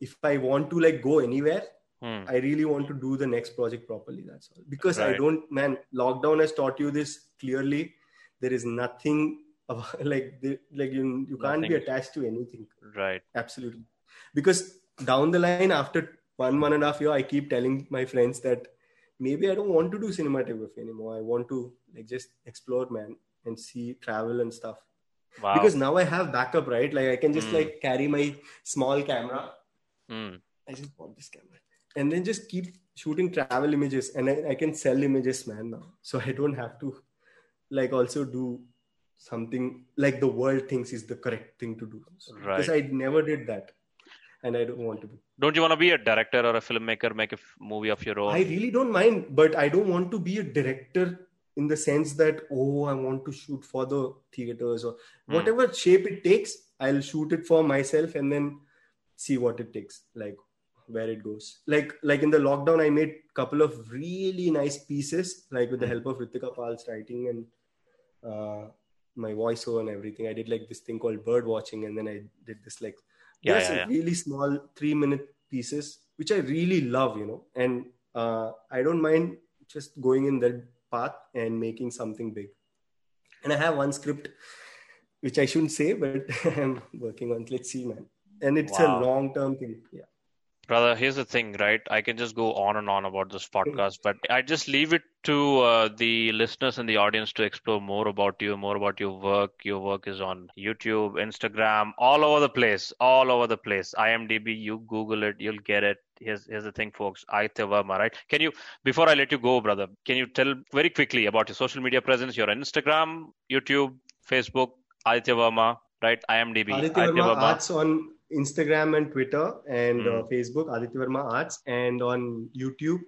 if i want to like go anywhere Hmm. I really want to do the next project properly. That's all. Because I don't, man. Lockdown has taught you this clearly. There is nothing about, [LAUGHS] like the, like you you can't be attached to anything. Right. Absolutely. Because down the line, after one one and a half year, I keep telling my friends that maybe I don't want to do cinematography anymore. I want to like just explore, man, and see travel and stuff. Wow. Because now I have backup, right? Like I can just Mm. like carry my small camera Hmm. I just bought this camera. And then just keep shooting travel images. And I, I can sell images, man, now. So I don't have to like also do something like the world thinks is the correct thing to do. So, Because I never did that. And I don't want to do. Don't you want to be a director or a filmmaker, make a f- movie of your own? I really don't mind, but I don't want to be a director in the sense that, oh, I want to shoot for the theaters or Hmm. whatever shape it takes, I'll shoot it for myself and then see what it takes, like where it goes. Like like in the lockdown, I made couple of really nice pieces, like with the Hmm. help of Ritika Pal's writing and uh, my voiceover and everything. I did like this thing called bird watching, and then I did this like Yeah, yeah, yeah. really small three minute pieces which I really love, you know, and uh, I don't mind just going in that path and making something big. And I have one script which I shouldn't say, but [LAUGHS] I'm working on. Let's see, man. And it's Wow. a long term thing. Yeah. Brother, here's the thing, right? I can just go on and on about this podcast, but I just leave it to uh, the listeners and the audience to explore more about you, more about your work. Your work is on YouTube, Instagram, all over the place, all over the place. IMDb, you Google it, you'll get it. Here's here's the thing, folks. Aditya Verma, right? Can you, before I let you go, brother, can you tell very quickly about your social media presence? Your Instagram, YouTube, Facebook, Aditya Verma, right? IMDb, Aditya Verma Arts on Instagram and Twitter and Hmm. uh, Facebook, Aditya Verma Arts, and on YouTube,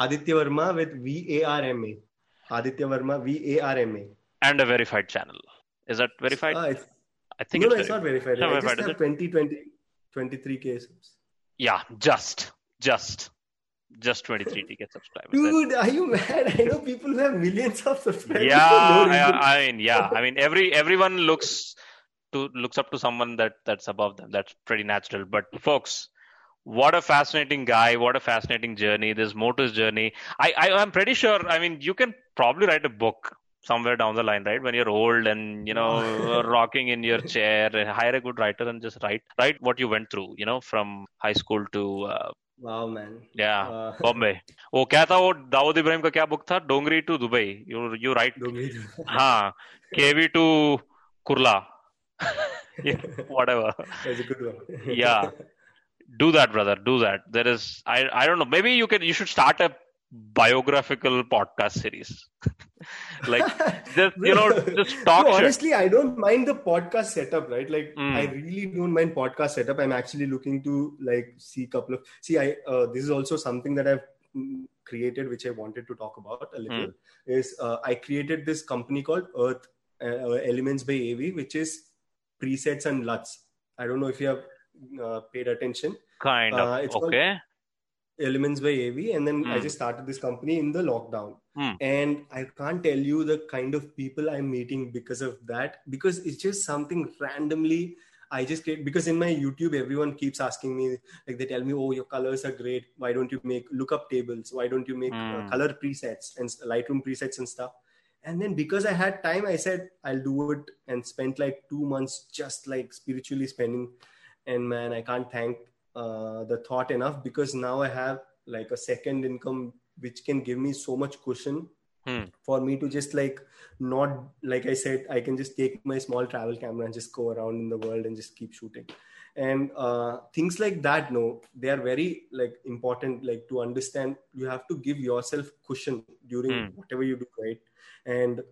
Aditya Verma with V A R M A. Aditya Verma V A R M A. and a verified channel. Is that verified? Uh, it's, I think no, it's, no, it's not verified. not I verified, just have 20, 20, 23k subs. Yeah, just, just, just 23k subscribers. That's- Dude, are you mad? I know people who have millions of subscribers. yeah, [LAUGHS] no. I, I mean, yeah, I mean, every everyone looks to looks up to someone that that's above them. That's pretty natural. But folks, what a fascinating guy! What a fascinating journey! There's more to his journey. I, I I'm pretty sure. I mean, you can probably write a book somewhere down the line, right? When you're old and you know [LAUGHS] rocking in your chair, hire a good writer and just write write what you went through. You know, from high school to uh, wow, man. yeah, Uh, [LAUGHS] Bombay वो क्या था वो दाऊद इब्राहिम का क्या book था Dongri to Dubai you you right Dogri. हाँ KV to Kurla [LAUGHS] whatever That's a good one. [LAUGHS] Yeah. do that brother do that there is i i don't know maybe you can you should start a biographical podcast series [LAUGHS] like just you know just talk no, honestly, I don't mind the podcast setup, right? Like, Mm. I really don't mind podcast setup. I'm actually looking to like see a couple of see. I uh, this is also something that I've mm, created, which I wanted to talk about a little. Is uh, I created this company called Earth uh, Elements by AV, which is presets and LUTs. I don't know if you have uh, paid attention. kind Uh, of it's okay Elements by AV, and then I Hmm. just started this company in the lockdown. Hmm. And I can't tell you the kind of people I'm meeting because of that, because it's just something randomly. I just get because in my YouTube, everyone keeps asking me, like they tell me, "Oh, your colors are great. Why don't you make lookup tables? Why don't you make uh, Hmm. color presets and Lightroom presets and stuff?" And then because I had time, I said I'll do it and spent like two months just like spiritually spending. And man, I can't thank uh, the thought enough because now I have like a second income which can give me so much cushion Hmm. for me to just like not like I said, I can just take my small travel camera and just go around in the world and just keep shooting. And uh, things like that, no, they are very like important. Like to understand, you have to give yourself cushion during Hmm. whatever you do, right? And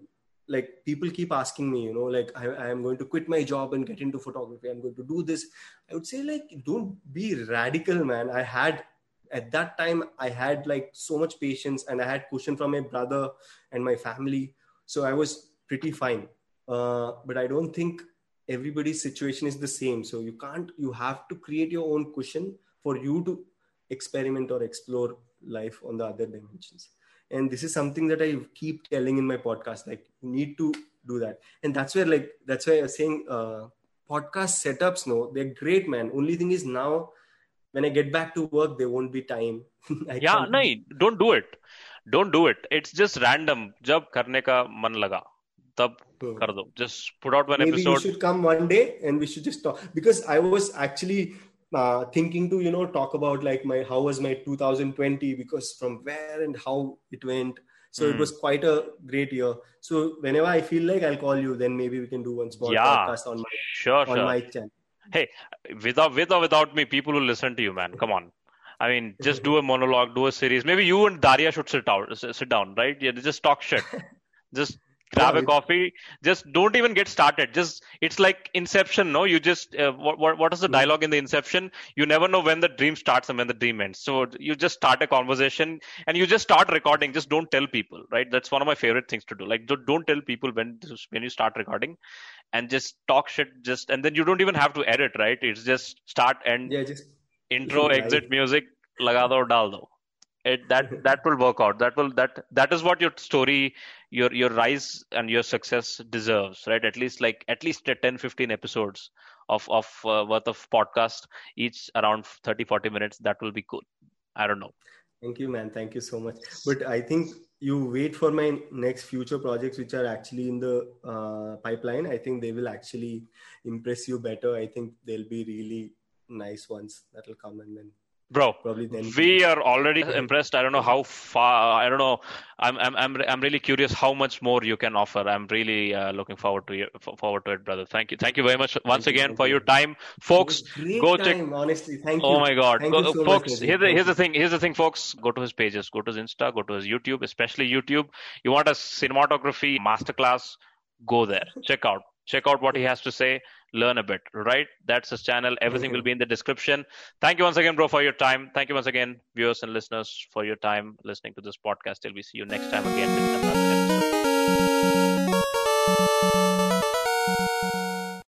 like people keep asking me, you know, like I, am going to quit my job and get into photography. I'm going to do this. I would say like don't be radical, man. I had at that time I had like so much patience and I had cushion from my brother and my family, so I was pretty fine. Uh, but I don't think everybody's situation is the same. So you can't. You have to create your own cushion for you to experiment or explore life on the other dimensions and this is something that i keep telling in my podcast like you need to do that and that's where like that's why i was saying uh, podcast setups no they're great man only thing is now when I get back to work, there won't be time. [LAUGHS] yeah, no, don't do it. Don't do it. It's just random. जब करने का मन लगा तब hmm. कर दो. Just put out one Maybe episode. Maybe you should come one day and we should just talk because I was actually uh, thinking to you know talk about like my how was my 2020 because from where and how it went. So mm. it hmm. was quite a great year. So whenever I feel like I'll call you, then maybe we can do one small yeah, podcast on my sure, on sure. my channel. Hey, without with or without me, people will listen to you, man. Come on. I mean, just do a monologue, do a series. Maybe you and Daria should sit out, sit down, right? Yeah, just talk shit. [LAUGHS] just grab a coffee. Just don't even get started. Just it's like inception no? You just uh, what, what what is the hmm. dialogue in the inception? You never know when the dream starts and when the dream ends. So you just start a conversation and you just start recording. Just don't tell people right? That's one of my favorite things to do. Like don't, don't tell people when when you start recording and just talk shit just and then you don't even have to edit right? It's just start and yeah just intro [LAUGHS] exit music laga do dal do it that [LAUGHS] that will work out. That will that that is what your story your your rise and your success deserves right? At least like at least 10 15 episodes of of uh, worth of podcast each around 30 40 minutes that will be cool. I don't know. Thank you man. Thank you so much. But i think you wait for my next future projects which are actually in the uh, pipeline. I think they will actually impress you better. I think they'll be really nice ones that will come and then bro probably then we are already impressed. I don't know how far i don't know. I'm i'm i'm, I'm really curious how much more you can offer. I'm really uh, looking forward to you forward to it brother. Thank you. Thank you very much once thank again you, for your time. Folks go time, check honestly. Thank oh you. oh my god. Go, so folks much, here's the, here's the thing here's the thing folks. Go to his pages. Go to his insta. Go to his youtube especially youtube. You want a cinematography masterclass? Go there. Check out check out what he has to say learn a bit, right? That's his channel. Everything will be in the description. Thank you once again, bro, for your time. Thank you once again, viewers and listeners, for your time listening to this podcast. Till we see you next time again with another episode.